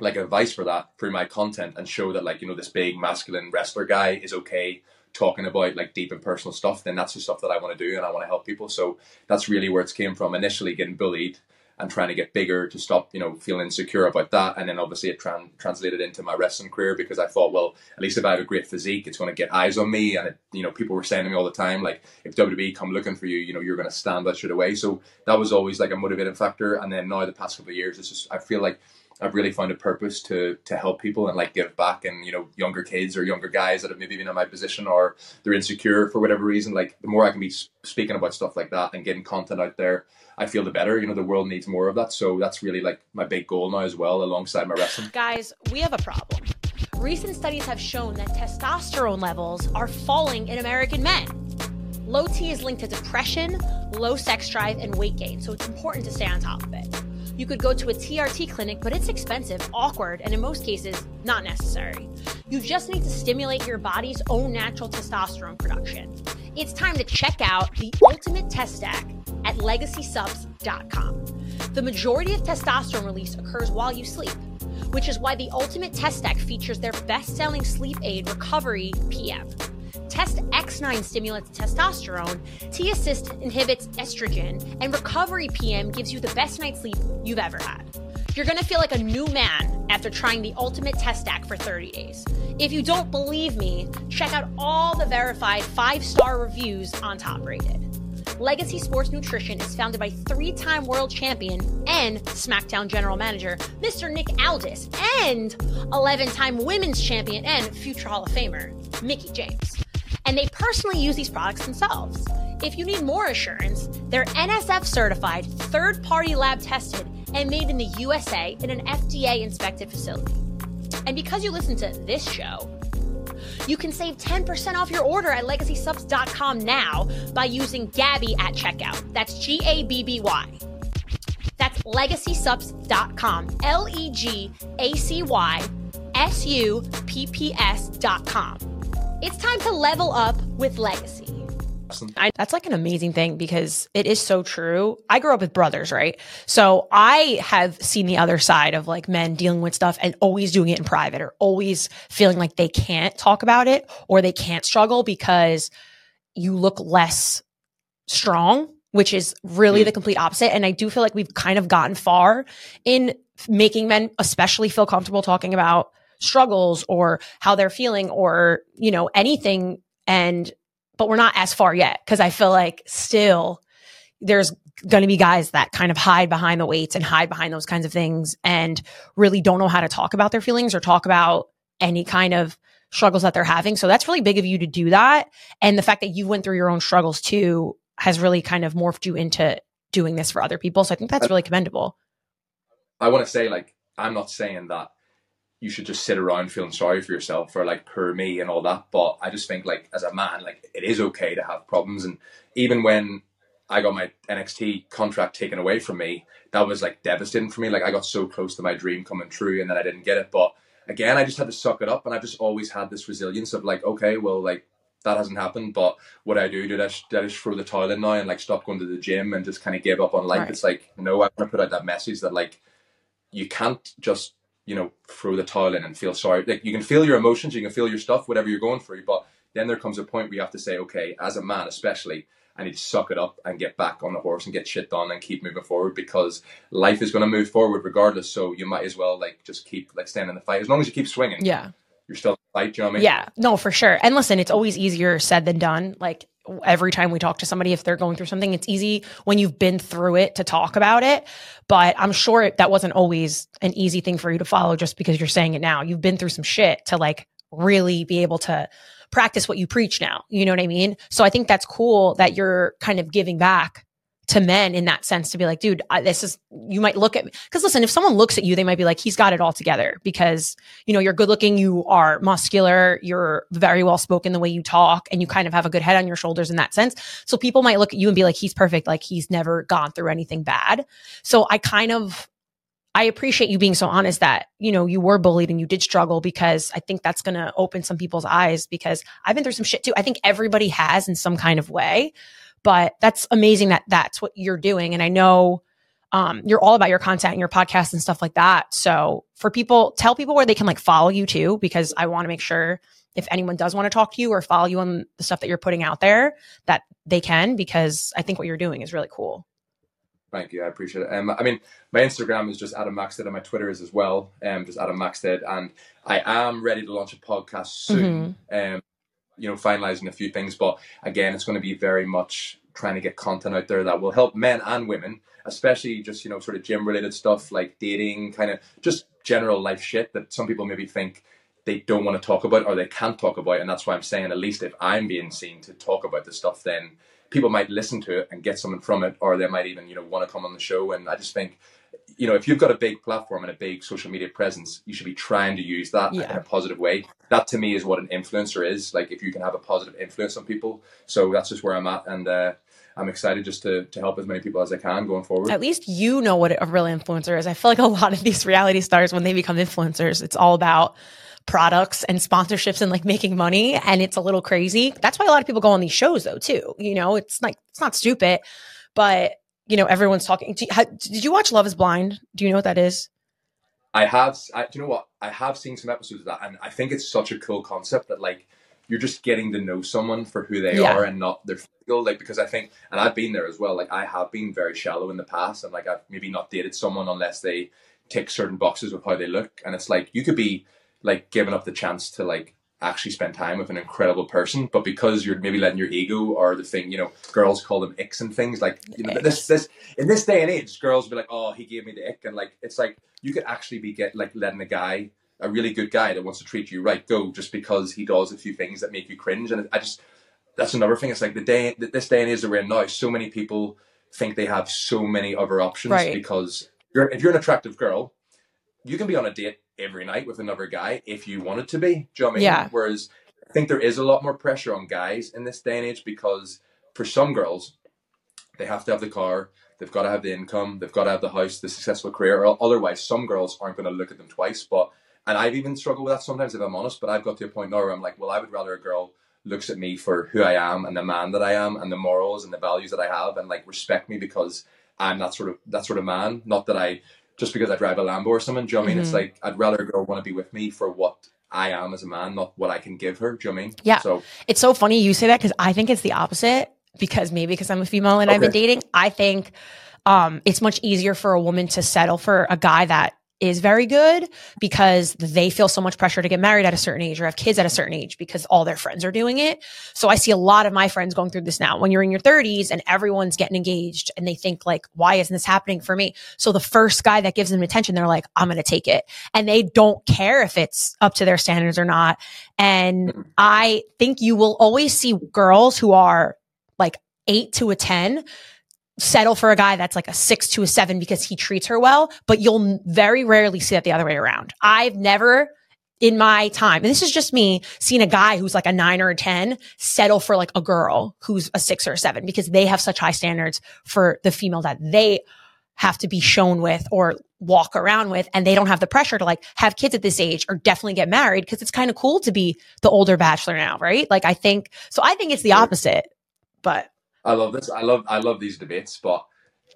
like advice for that through my content and show that, like, you know, this big masculine wrestler guy is okay talking about like deep and personal stuff, then that's the stuff that I want to do and I want to help people. So that's really where it came from. Initially getting bullied and trying to get bigger to stop, you know, feeling insecure about that. And then obviously it tran- translated into my wrestling career because I thought, well, at least if I have a great physique, it's going to get eyes on me. And, it, you know, people were saying to me all the time, like, if WWE come looking for you, you know, you're going to stand that shit away. So that was always like a motivating factor. And then now the past couple of years, it's just, I feel like I've really found a purpose to to help people and like give back and you know younger kids or younger guys that have maybe been in my position or they're insecure for whatever reason like the more I can be speaking about stuff like that and getting content out there I feel the better you know the world needs more of that so that's really like my big goal now as well alongside my wrestling Guys, we have a problem. Recent studies have shown that testosterone levels are falling in American men. Low T is linked to depression, low sex drive, and weight gain, so it's important to stay on top of it. You could go to a TRT clinic, but it's expensive, awkward, and in most cases, not necessary. You just need to stimulate your body's own natural testosterone production. It's time to check out the ultimate test stack at legacysupps.com. The majority of testosterone release occurs while you sleep, which is why the ultimate test stack features their best selling sleep aid recovery PM. Test X9 stimulates testosterone, T Assist inhibits estrogen, and Recovery PM gives you the best night's sleep you've ever had. You're gonna feel like a new man after trying the ultimate test stack for 30 days. If you don't believe me, check out all the verified five star reviews on Top Rated. Legacy Sports Nutrition is founded by three time world champion and SmackDown general manager, Mr. Nick Aldis, and 11 time women's champion and future Hall of Famer, Mickie James. And they personally use these products themselves. If you need more assurance, they're NSF certified, third party lab tested, and made in the USA in an FDA inspected facility. And because you listen to this show, you can save 10% off your order at legacysupps.com now by using Gabby at checkout. That's G A B B Y. That's legacysupps.com. L E G A C Y S U P P S.com. It's time to level up with Legacy. I, that's like an amazing thing because it is so true. I grew up with brothers, right? So I have seen the other side of like men dealing with stuff and always doing it in private or always feeling like they can't talk about it or they can't struggle because you look less strong, which is really Mm. the complete opposite. And I do feel like we've kind of gotten far in making men especially feel comfortable talking about struggles or how they're feeling or, you know, anything and but we're not as far yet because I feel like still there's going to be guys that kind of hide behind the weights and hide behind those kinds of things and really don't know how to talk about their feelings or talk about any kind of struggles that they're having. So that's really big of you to do that. And the fact that you went through your own struggles too has really kind of morphed you into doing this for other people. So I think that's really commendable. I want to say like I'm not saying that you should just sit around feeling sorry for yourself or like poor me and all that. But I just think like as a man, like it is okay to have problems. And even when I got my NXT contract taken away from me, that was like devastating for me. Like I got so close to my dream coming true and then I didn't get it. But again, I just had to suck it up and I've just always had this resilience of like, okay, well like that hasn't happened, but what I do, did I, did I just throw the towel in now and like stop going to the gym and just kind of give up on life? Right. It's like, no, I want to put out that message that like you can't just you know throw the towel in and feel sorry like you can feel your emotions you can feel your stuff whatever you're going through but then there comes a point where you have to say, okay, as a man especially, I need to suck it up and get back on the horse and get shit done and keep moving forward because life is going to move forward regardless. So you might as well like just keep like staying in the fight as long as you keep swinging. Yeah. You're still in the fight. You know what I mean? Yeah, no, for sure. And listen, it's always easier said than done. Like every time we talk to somebody, if they're going through something, it's easy when you've been through it to talk about it. But I'm sure that wasn't always an easy thing for you to follow just because you're saying it now. You've been through some shit to like really be able to practice what you preach now. You know what I mean? So I think that's cool that you're kind of giving back to men in that sense to be like, dude, I, this is, you might look at me. Cause listen, if someone looks at you, they might be like, he's got it all together because, you know, you're good looking, you are muscular, you're very well spoken the way you talk, and you kind of have a good head on your shoulders in that sense. So people might look at you and be like, he's perfect. Like he's never gone through anything bad. So I kind of, I appreciate you being so honest that, you know, you were bullied and you did struggle because I think that's going to open some people's eyes because I've been through some shit too. I think everybody has in some kind of way, but that's amazing that that's what you're doing. And I know um, you're all about your content and your podcast and stuff like that. So for people, tell people where they can like follow you too, because I want to make sure if anyone does want to talk to you or follow you on the stuff that you're putting out there, that they can, because I think what you're doing is really cool. Thank you. I appreciate it. Um, I mean, my Instagram is just Adam Maxted and my Twitter is as well, um, just Adam Maxted. And I am ready to launch a podcast soon, mm-hmm. um, you know, finalizing a few things. But again, it's going to be very much trying to get content out there that will help men and women, especially just, you know, sort of gym related stuff like dating, kind of just general life shit that some people maybe think they don't want to talk about or they can't talk about. And that's why I'm saying, at least if I'm being seen to talk about the stuff, then people might listen to it and get something from it, or they might even you know want to come on the show. And I just think, you know, if you've got a big platform and a big social media presence, you should be trying to use that yeah. in a positive way. That to me is what an influencer is. Like if you can have a positive influence on people. So that's just where I'm at, and uh, I'm excited just to to help as many people as I can going forward. At least you know what a real influencer is. I feel like a lot of these reality stars, when they become influencers, it's all about products and sponsorships and like making money and it's a little crazy. That's why a lot of people go on these shows though too. You know, it's like it's not stupid, but you know, everyone's talking. Did you watch Love Is Blind? Do you know what that is? I have. I, do you know what? I have seen some episodes of that, and I think it's such a cool concept that like you're just getting to know someone for who they yeah. are and not their physical. Like because I think, and I've been there as well. Like I have been very shallow in the past, and like I've maybe not dated someone unless they tick certain boxes of how they look, and it's like you could be like giving up the chance to like actually spend time with an incredible person, but because you're maybe letting your ego or the thing, you know, girls call them icks and things like you know this this in this day and age, girls be like, oh, he gave me the ick, and like it's like you could actually be get like letting a guy, a really good guy that wants to treat you right, go just because he does a few things that make you cringe, and I just that's another thing. It's like the day this day and age that we're in now, so many people think they have so many other options right. because you're, if you're an attractive girl, you can be on a date every night with another guy if you wanted to be. Do you know what I mean? Yeah. Whereas I think there is a lot more pressure on guys in this day and age because for some girls, they have to have the car, they've got to have the income, they've got to have the house, the successful career, or otherwise some girls aren't going to look at them twice. But and I've even struggled with that sometimes if I'm honest, but I've got to a point now where I'm like, well, I would rather a girl looks at me for who I am and the man that I am and the morals and the values that I have and like respect me because I'm that sort of that sort of man. Not that I just because I drive a Lambo or something. Do you know I mean? Mm-hmm. It's like I'd rather a girl want to be with me for what I am as a man, not what I can give her. Do you know I mean? Yeah. So it's so funny you say that because I think it's the opposite. Because maybe because I'm a female and okay. I've been dating, I think um, it's much easier for a woman to settle for a guy that is very good because they feel so much pressure to get married at a certain age or have kids at a certain age because all their friends are doing it. So I see a lot of my friends going through this now. When you're in your 30s and everyone's getting engaged and they think like, why isn't this happening for me? So the first guy that gives them attention, they're like, I'm going to take it. And they don't care if it's up to their standards or not. And. I think you will always see girls who are like eight to a 10 settle for a guy that's like a six to a seven because he treats her well, but you'll very rarely see that the other way around. I've never in my time, and this is just me, seen a guy who's like a nine or a 10 settle for like a girl who's a six or a seven because they have such high standards for the female that they have to be shown with or walk around with and they don't have the pressure to like have kids at this age or definitely get married because it's kind of cool to be the older bachelor now, right? Like I think so I think it's the opposite. But I love this. I love I love these debates, but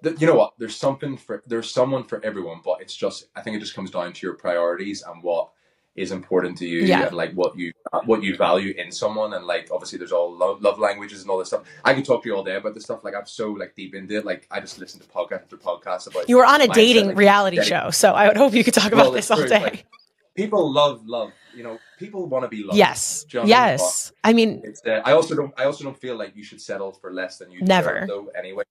th- you know what? There's something for there's someone for everyone, but it's just I think it just comes down to your priorities and what is important to you Yeah. and like what you what you value in someone and like obviously there's all love, love languages and all this stuff i can talk to you all day about this stuff like i'm so like deep into it like i just listen to podcast after podcast about You were on a mindset, dating like, reality dating. show, so I would hope you could talk about Well, this all true, day. like, people love love you know people want to be loved yes. Do you know what I mean? Yes. I mean, it's uh, I also don't I also don't feel like you should settle for less than you deserve, Never. though anyway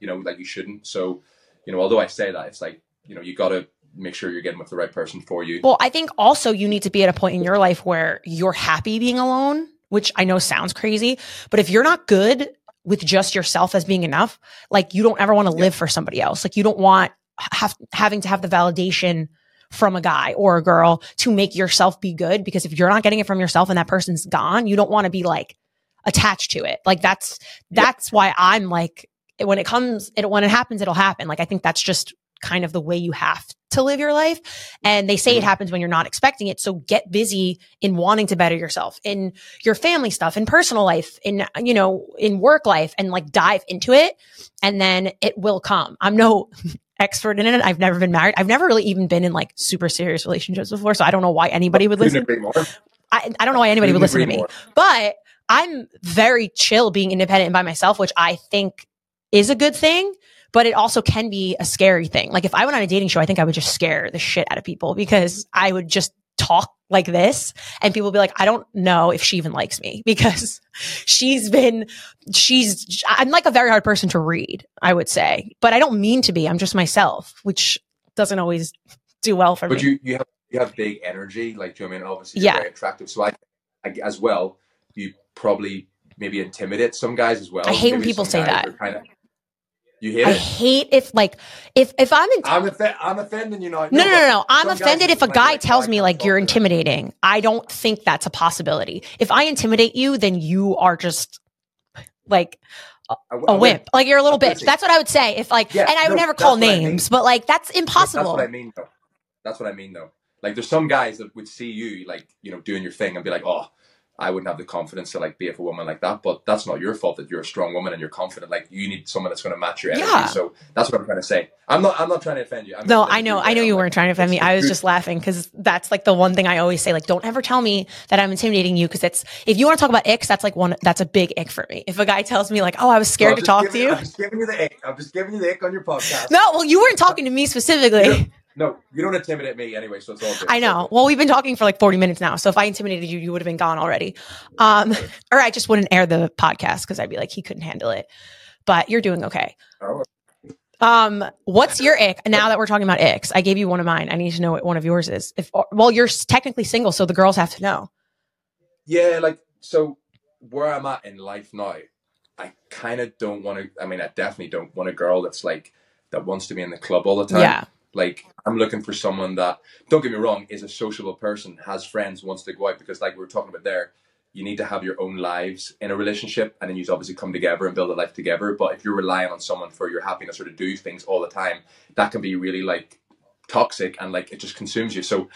you know like you shouldn't so you know although I say that it's like you know you got to make sure you're getting with the right person for you Well, I think also you need to be at a point in your life where you're happy being alone, which I know sounds crazy, but if you're not good with just yourself as being enough, like you don't ever want to live for somebody else. Like you don't want have, having to have the validation from a guy or a girl to make yourself be good because if you're not getting it from yourself and that person's gone, you don't want to be like attached to it. Like that's that's why I'm like when it comes it, when it happens it'll happen. Like I think that's just kind of the way you have to live your life. And they say it happens when you're not expecting it. So get busy in wanting to better yourself in your family stuff, in personal life, in, you know, in work life and like dive into it. And then it will come. I'm no expert in it. I've never been married. I've never really even been in like super serious relationships before. So I don't know why anybody would listen. I, I don't know why anybody would listen to me more. but I'm very chill being independent and by myself, which I think is a good thing, but it also can be a scary thing. Like if I went on a dating show, I think I would just scare the shit out of people because I would just talk like this and people be like, I don't know if she even likes me because she's been, she's, I'm like a very hard person to read, I would say, but I don't mean to be. I'm just myself, which doesn't always do well for But me. But you you have you have big energy like do you know I mean obviously you're Yeah. very attractive so I, I as well you probably maybe intimidate some guys as well I hate when people say that. Kinda, you hate I it hate if like, if, if I'm in, I'm, offe- I'm offending you now. No, no, no, no. I'm offended if a guy tells "Oh, me like you're to them." intimidating. I don't think that's a possibility. If I intimidate you, then you are just like a wimp. Like you're a little A bitch. pussy. That's what I would say. If like, Yeah, and I would no, never call what I mean. names, but like that's impossible. That's what I mean, though. That's what I mean, though. Like, there's some guys that would see you, like, you know, doing your thing and be like, oh, I wouldn't have the confidence to, like, be with a woman like that. But that's not your fault that you're a strong woman and you're confident. Like, you need someone that's going to match your energy. Yeah. So that's what I'm trying to say. I'm not, I'm not trying to offend you. I'm No, I know. you I know you weren't trying to offend me. I was just laughing because that's like the one thing I always say. Like, don't ever tell me that I'm intimidating you because it's if you want to talk about icks, that's like one. That's a big ick for me. If a guy tells me like, oh, I was scared I'm to talk to giving- you. I'm just giving you the ick. I'm just giving you the ick on your podcast. No, well, you weren't talking to me specifically. No, you don't intimidate me anyway, so it's all good. I know. Well, we've been talking for like 40 minutes now. So if I intimidated you, you would have been gone already. Um, or I just wouldn't air the podcast because I'd be like, he couldn't handle it. But you're doing okay. Oh, Um, what's your ick? Now that we're talking about icks, I gave you one of mine. I need to know what one of yours is. If well, you're technically single, so the girls have to know. Yeah, like so where I'm at in life now, I kind of don't want to. I mean, I definitely don't want a girl that's like that wants to be in the club all the time. Yeah. Like I'm looking for someone that, don't get me wrong, is a sociable person, has friends, wants to go out because, like we were talking about there, you need to have your own lives in a relationship, and then you obviously come together and build a life together. But if you're relying on someone for your happiness or to do things all the time, that can be really like toxic and like it just consumes you. So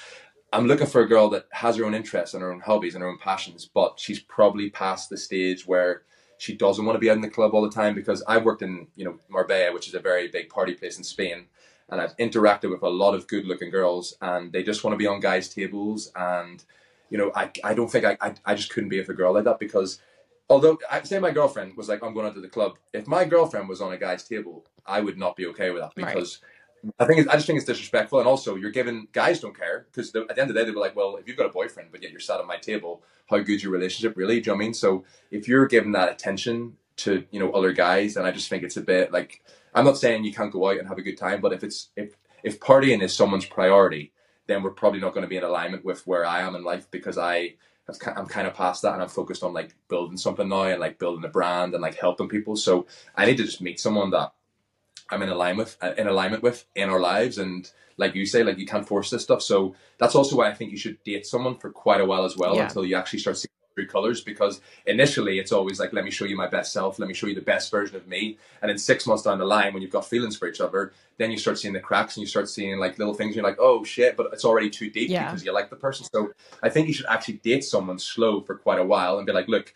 I'm looking for a girl that has her own interests and her own hobbies and her own passions, but she's probably past the stage where she doesn't want to be out in the club all the time because I've worked in, you know, Marbella, which is a very big party place in Spain, and I've interacted with a lot of good looking girls and they just want to be on guys' tables and you know, I, I don't think I, I I just couldn't be with a girl like that because although I say my girlfriend was like, I'm going out to the club. If my girlfriend was on a guy's table, I would not be okay with that Right. because I think it's, I just think it's disrespectful, and also you're giving guys don't care because at the end of the day they'll be like, well, if you've got a boyfriend but yet you're sat at my table, how good's your relationship really? Do you know what I mean? So if you're giving that attention to you know other guys, and I just think it's a bit like I'm not saying you can't go out and have a good time, but if it's if if partying is someone's priority, then we're probably not going to be in alignment with where I am in life because I have, I'm kind of past that and I'm focused on like building something now and like building a brand and like helping people. So I need to just meet someone that I'm in alignment with, uh, in alignment with in our lives. And like you say, like you can't force this stuff. So that's also why I think you should date someone for quite a while as well Yeah. until you actually start seeing colors. Because initially it's always like, let me show you my best self, let me show you the best version of me. And then six months down the line, when you've got feelings for each other, then you start seeing the cracks and you start seeing like little things. And you're like, oh shit, but it's already too deep Yeah. because you like the person. So I think you should actually date someone slow for quite a while and be like, look,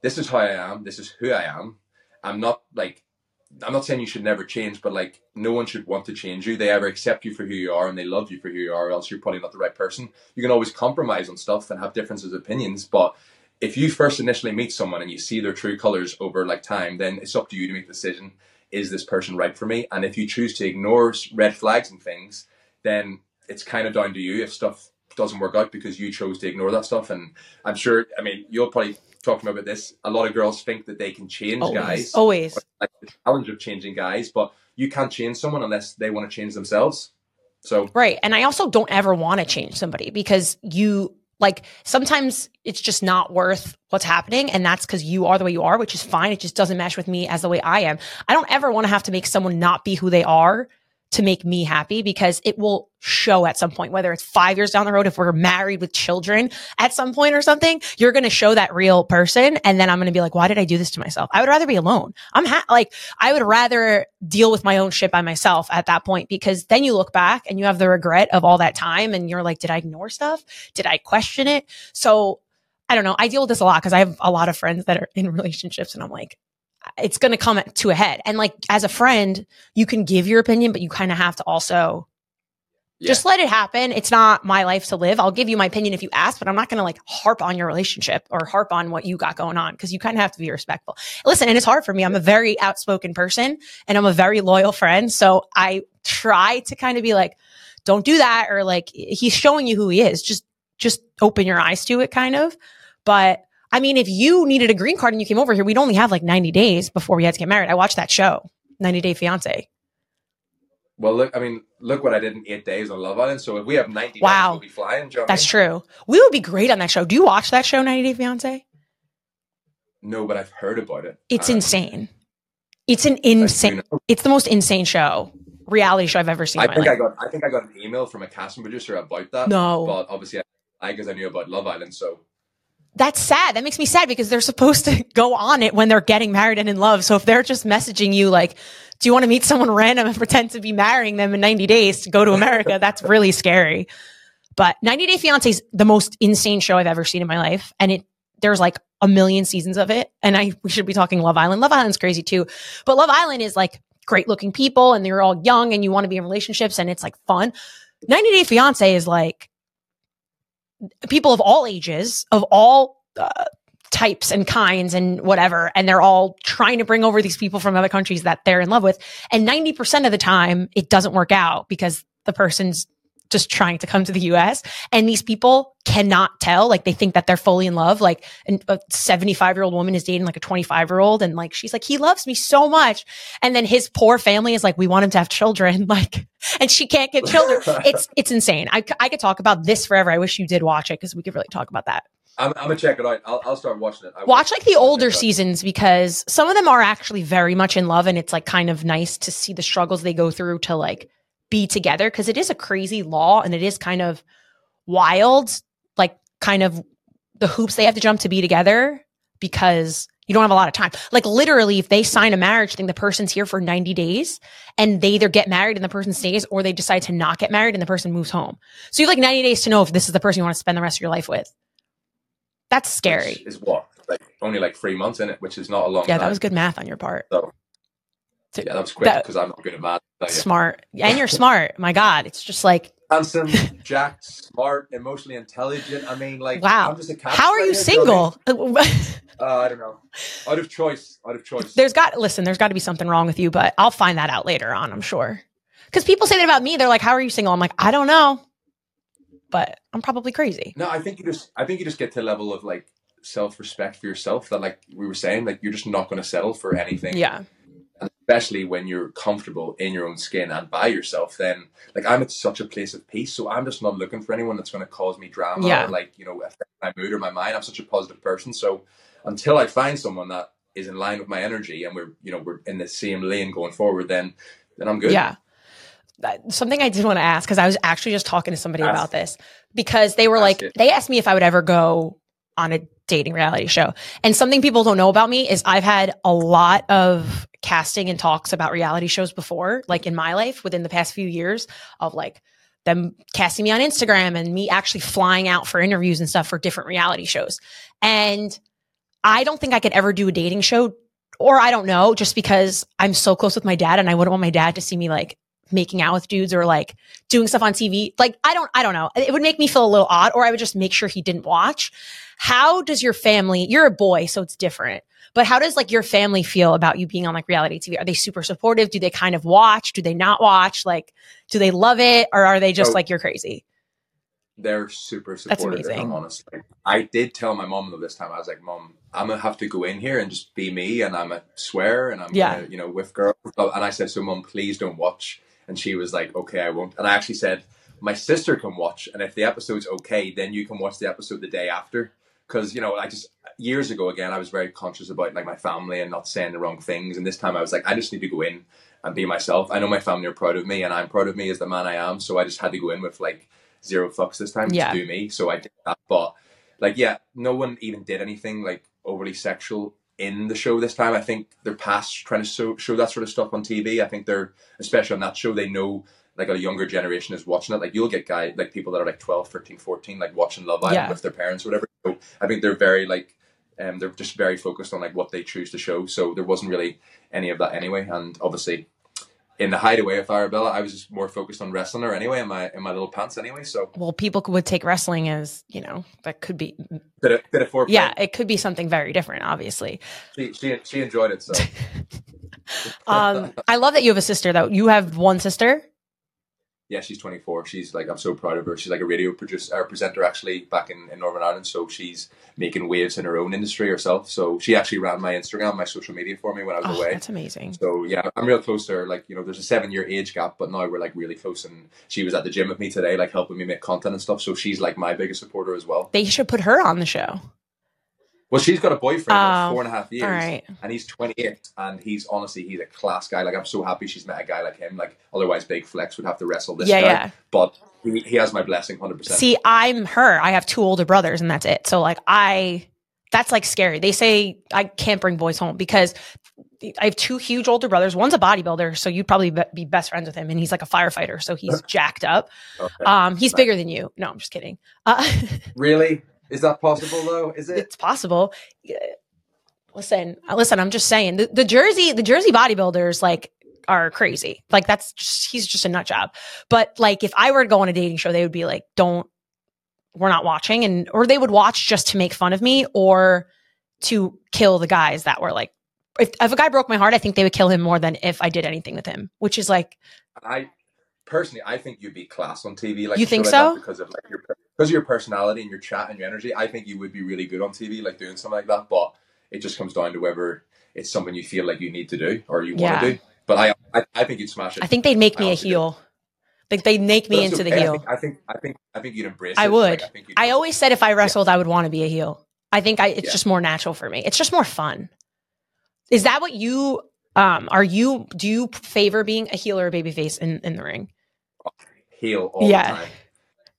this is how I am, this is who I am. I'm not like I'm not saying you should never change, but like no one should want to change you. They either accept you for who you are and they love you for who you are, or else you're probably not the right person. You can always compromise on stuff and have differences of opinions, but if you first initially meet someone and you see their true colors over like time, then it's up to you to make the decision: is this person right for me? And if you choose to ignore red flags and things, then it's kind of down to you if stuff doesn't work out because you chose to ignore that stuff. And I'm sure, I mean, you'll probably talking about this. A lot of girls think that they can change always, guys, always. Like the challenge of changing guys, but you can't change someone unless they want to change themselves. So right, and I also don't ever want to change somebody because you like sometimes it's just not worth what's happening and that's because you are the way you are which is fine. It just doesn't mesh with me as the way i am. I don't ever want to have to make someone not be who they are to make me happy because it will show at some point, whether it's five years down the road, if we're married with children at some point or something, you're going to show that real person. And then I'm going to be like, why did I do this to myself? I would rather be alone. I'm ha- like, I would rather deal with my own shit by myself at that point because then you look back and you have the regret of all that time and you're like, did I ignore stuff? Did I question it? So I don't know. I deal with this a lot because I have a lot of friends that are in relationships and I'm like, it's going to come to a head. And like as a friend, you can give your opinion, but you kind of have to also yeah. just let it happen. It's not my life to live. I'll give you my opinion if you ask, but I'm not going to like harp on your relationship or harp on what you got going on because you kind of have to be respectful. Listen, and it's hard for me. I'm a very outspoken person and I'm a very loyal friend. So I try to kind of be like, don't do that. Or like, he's showing you who he is. Just, just open your eyes to it kind of. But I mean, if you needed a green card and you came over here, we'd only have like 90 days before we had to get married. I watched that show, 90 Day Fiance. Well, look, I mean, look what I did in eight days on Love Island. So if we have 90 wow. days, we'll be flying. That's true. We would be great on that show. Do you watch that show, 90 Day Fiance? No, but I've heard about it. It's uh, insane. It's an insane, it's the most insane show, reality show I've ever seen. I think life. I got, I think I got an email from a casting producer about that. No. But obviously, I, because I knew about Love Island. So that's sad. That makes me sad because they're supposed to go on it when they're getting married and in love. So if they're just messaging you like, do you want to meet someone random and pretend to be marrying them in 90 days to go to America? That's really scary. But 90 Day Fiance is the most insane show I've ever seen in my life. And it, there's like a million seasons of it. And I, we should be talking Love Island. Love Island's crazy too. But Love Island is like great looking people and they're all young and you want to be in relationships and it's like fun. 90 Day Fiance is like, people of all ages, of all uh, types and kinds and whatever. And they're all trying to bring over these people from other countries that they're in love with. And 90% of the time, it doesn't work out because the person's just trying to come to the US. And these people cannot tell. Like they think that they're fully in love. Like a 75 year old woman is dating like a 25 year old. And like, she's like, he loves me so much. And then his poor family is like, we want him to have children. Like, and she can't get children. it's, it's insane. I, I could talk about this forever. I wish you did watch it because we could really talk about that. I'm, I'm, gonna check it out. I'll, I'll start watching it. I Watch like the older seasons because some of them are actually very much in love, and it's like kind of nice to see the struggles they go through to like be together because it is a crazy law and it is kind of wild, like kind of the hoops they have to jump to be together because you don't have a lot of time. Like literally, if they sign a marriage thing, the person's here for 90 days and they either get married and the person stays or they decide to not get married and the person moves home. So you have like 90 days to know if this is the person you want to spend the rest of your life with. That's scary. Which is what? Like only like three months in it, which is not a long Yeah, time. that was good math on your part. So yeah, that was quick because I'm not good at math. Smart. And you're smart. My God. It's just like handsome, jacked, smart, emotionally intelligent. I mean, like, wow. How are you single? uh, I don't know. Out of choice. Out of choice. There's got listen. There's got to be something wrong with you, but I'll find that out later on. I'm sure. Because people say that about me. They're like, "How are you single?" I'm like, I don't know, but I'm probably crazy. No, I think you just. I think you just get to a level of like self respect for yourself that, like we were saying, like you're just not going to settle for anything. Yeah especially when you're comfortable in your own skin and by yourself, then like I'm at such a place of peace. So I'm just not looking for anyone that's going to cause me drama yeah. or like, you know, affect my mood or my mind. I'm such a positive person. So until I find someone that is in line with my energy and we're, you know, we're in the same lane going forward, then, then I'm good. Yeah. Something I did want to ask, because I was actually just talking to somebody ask. about this because they were like, it. they asked me if I would ever go on a dating reality show. And something people don't know about me is I've had a lot of casting and talks about reality shows before, like in my life within the past few years of like them casting me on Instagram and me actually flying out for interviews and stuff for different reality shows. And I don't think I could ever do a dating show or I don't know, just because I'm so close with my dad and I wouldn't want my dad to see me like making out with dudes or like doing stuff on TV. Like I don't I don't know. It would make me feel a little odd or I would just make sure he didn't watch. How does your family, you're a boy, so it's different. But how does like your family feel about you being on like reality TV? Are they super supportive? Do they kind of watch? Do they not watch? Like, do they love it or are they just Oh. like you're crazy? they're super supportive. if amazing. I'm honest. I did tell my mom though this time. I was like, "Mom, I'm gonna have to go in here and just be me, and I'm a swear, and I'm Yeah. gonna, you know, with girls." And I said, "So, mom, please don't watch." And she was like, "Okay, I won't." And I actually said, "My sister can watch, and if the episode's okay, then you can watch the episode the day after." Because you know, I just years ago again, I was very conscious about like my family and not saying the wrong things. And this time, I was like, I just need to go in and be myself. I know my family are proud of me, and I'm proud of me as the man I am. So I just had to go in with like zero fucks this time Yeah. to do me. So I did that. But like, yeah, no one even did anything like overly sexual in the show this time. I think they're past trying to show, show that sort of stuff on TV. I think they're, especially on that show, they know like a younger generation is watching it. Like you'll get guys, like people that are like 12, 13, 14, like watching Love Island Yeah. with their parents or whatever. So I think they're very like, um, they're just very focused on like what they choose to show. So there wasn't really any of that anyway. And obviously, in the hideaway of Arabella, I was just more focused on wrestling her anyway in my in my little pants anyway. So Well, people would take wrestling as, you know, that could be, bit of, bit of foreplay. yeah, it could be something very different, obviously. she, she she enjoyed it. So Um, I love that you have a sister though. You have one sister. Yeah, she's 24. She's like I'm so proud of her. She's like a radio producer or uh, presenter actually back in, in Northern Ireland. So she's making waves in her own industry herself. So she actually ran my Instagram, my social media for me when I was Oh, away. that's amazing. So yeah, I'm real close to her. Like you know, there's a seven year age gap, but now we're like really close. And she was at the gym with me today, like helping me make content and stuff. So she's like my biggest supporter as well. They should put her on the show. Well, she's got a boyfriend Oh, of four and a half years, right. and he's 28, and he's honestly he's a class guy. Like I'm so happy she's met a guy like him. Like otherwise, Big Flex would have to wrestle this Yeah, guy. yeah. But he, he has my blessing, hundred percent. See, I'm her. I have two older brothers, and that's it. So, like, I that's like scary. They say I can't bring boys home because I have two huge older brothers. One's a bodybuilder, so you'd probably be- be best friends with him, and he's like a firefighter, so he's jacked up. Okay. Um, he's bigger than you. No, I'm just kidding. Uh, really, is that possible though? Is it? it's possible. Listen, uh, listen. I'm just saying the, the Jersey, the Jersey bodybuilders like are crazy. Like that's just he's just a nut job. But like if I were to go on a dating show, they would be like, "Don't, we're not watching," and or they would watch just to make fun of me or to kill the guys that were like. If, if a guy broke my heart, I think they would kill him more than if I did anything with him, which is like, I personally, I think you'd be class on TV. Like You think like so? Because of like your because of your personality and your chat and your energy, I think you would be really good on TV, like doing something like that. But it just comes down to whether it's something you feel like you need to do or you want Yeah. to do. But I, I, I think you'd smash it. I think they'd make me a heel. Like they'd make me into the okay. I heel. think, I think, I think, I think you'd embrace. I it. would. Like, I, think I always said if I wrestled, I would want to be a heel. I think I, it's Yeah. just more natural for me. It's just more fun. Is that what you um are you do you favor being a heel or a babyface in in the ring? heel all Yeah. the time.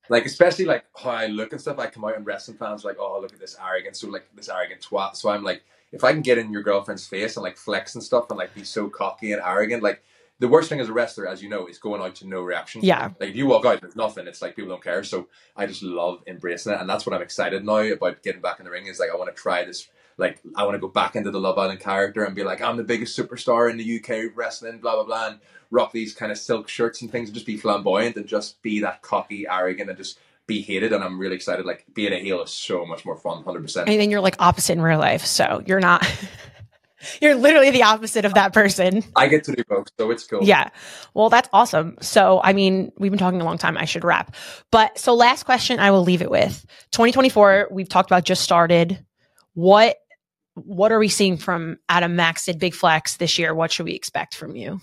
Like especially like how I look and stuff. I come out and wrestling fans are like, oh look at this arrogant, so like this arrogant twat. So I'm like, if I can get in your girlfriend's face and like flex and stuff and like be so cocky and arrogant, like the worst thing as a wrestler, as you know, is going out to no reaction. Yeah. Like if you walk out, there's nothing. It's like people don't care. So I just love embracing it, and that's what I'm excited now about getting back in the ring. Is like I want to try this. Like I want to go back into the Love Island character and be like, I'm the biggest superstar in the UK wrestling, blah blah blah, and rock these kind of silk shirts and things, and just be flamboyant and just be that cocky, arrogant, and just be hated. And I'm really excited. Like being a heel is so much more fun, hundred percent. And then you're like opposite in real life, so you're not. you're literally the opposite of that person. I get to do both, so it's cool. Yeah. Well, that's awesome. So, I mean, we've been talking a long time. I should wrap. But so, last question I will leave it with 2024, we've talked about just started. What what are we seeing from Adam Maxted Big Flex this year? What should we expect from you?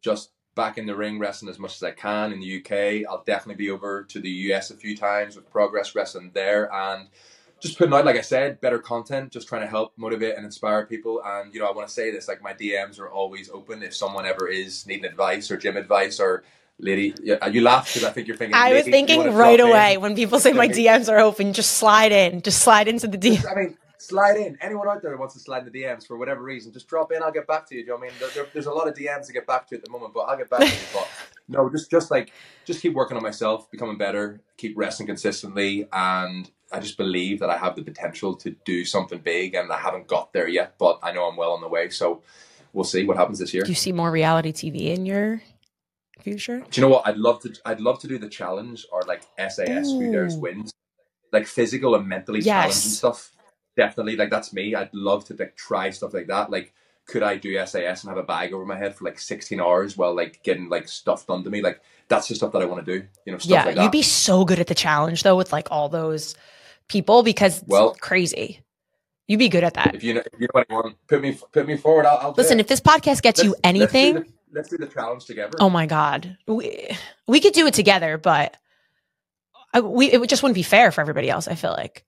just back in the ring wrestling as much as I can in the UK. I'll definitely be over to the US a few times with Progress Wrestling there and just putting out, like I said, better content, just trying to help motivate and inspire people. And, you know, I want to say this like, my DMs are always open if someone ever is needing advice or gym advice or lady. Yeah, uh, you laugh because I think you're thinking. I was thinking right drop in. away when people say my DMs are open, just slide in, just slide into the DM. I mean, slide in. Anyone out there who wants to slide in the DMs for whatever reason, just drop in. I'll get back to you. Do you know what I mean? There, there- there's a lot of DMs to get back to at the moment, but I'll get back to you. But no, just just like just keep working on myself, becoming better, keep resting consistently, and I just believe that I have the potential to do something big, and I haven't got there yet, but I know I'm well on the way. So we'll see what happens this year. Do you see more reality TV in your future? Do you know what? I'd love to. I'd love to do the challenge or like SAS Who Dares Wins, like physical and mentally Yes. challenging stuff. Definitely, like that's me. I'd love to like try stuff like that. Like, could I do SAS and have a bag over my head for like sixteen hours while like getting like stuff done to me? Like that's the stuff that I want to do. You know, stuff yeah, like that. you'd be so good at the challenge though with like all those people because it's Well- crazy. You'd be good at that. if you know, if you know anyone, put me put me forward. I'll, I'll Listen, if this podcast gets you Let's- anything, Let's do, the, let's do the challenge together. oh my god, we we could do it together, but I, we it just wouldn't be fair for everybody else. I feel like.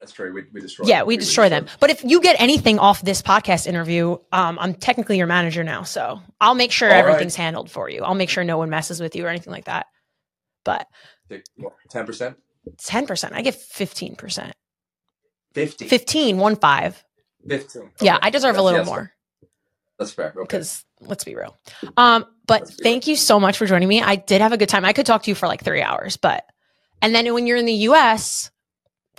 That's true. We, we destroy. Them. Yeah, them. we destroy them. destroy But if you get anything off this podcast interview, um, I'm technically your manager now, so I'll make sure All right. everything's handled for you. I'll make sure no one messes with you or anything like that. But Ten percent, ten percent, I give fifteen percent. fifty, 15, one five. fifteen. Yeah, I deserve a little yes, more That's fair. Okay. because let's be real. Um, but thank you so much for joining me. I did have a good time. I could talk to you for like three hours, but and then when you're in the US,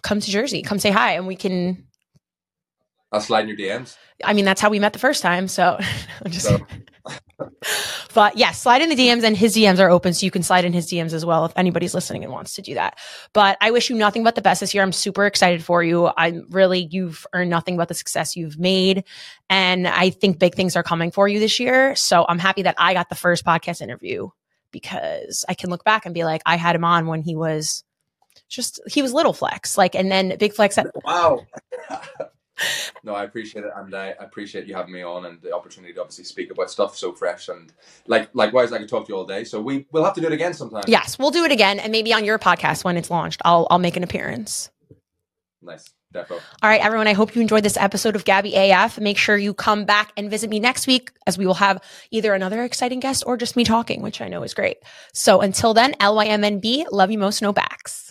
come to Jersey, come say hi, and we can. I'll slide in your DMs. I mean, that's how we met the first time. So I'm just. So But yeah, slide in the DMs and his DMs are open. So you can slide in his DMs as well if anybody's listening and wants to do that. But I wish you nothing but the best this year. I'm super excited for you. I'm really, you've earned nothing but the success you've made. And I think big things are coming for you this year. So I'm happy that I got the first podcast interview because I can look back and be like, I had him on when he was just, he was little flex. Like, and then big flex at, wow. no, I appreciate it, and I appreciate you having me on and the opportunity to obviously speak about stuff so fresh and like likewise. I could talk to you all day, so we we'll have to do it again sometime. yes, we'll do it again. And maybe on your podcast when it's launched, I'll, I'll make an appearance. nice, defo. All right, everyone. I hope you enjoyed this episode of Gabby AF. Make sure you come back and visit me next week as we will have either another exciting guest or just me talking, which I know is great. So until then, LYMNB, love you most, no backs.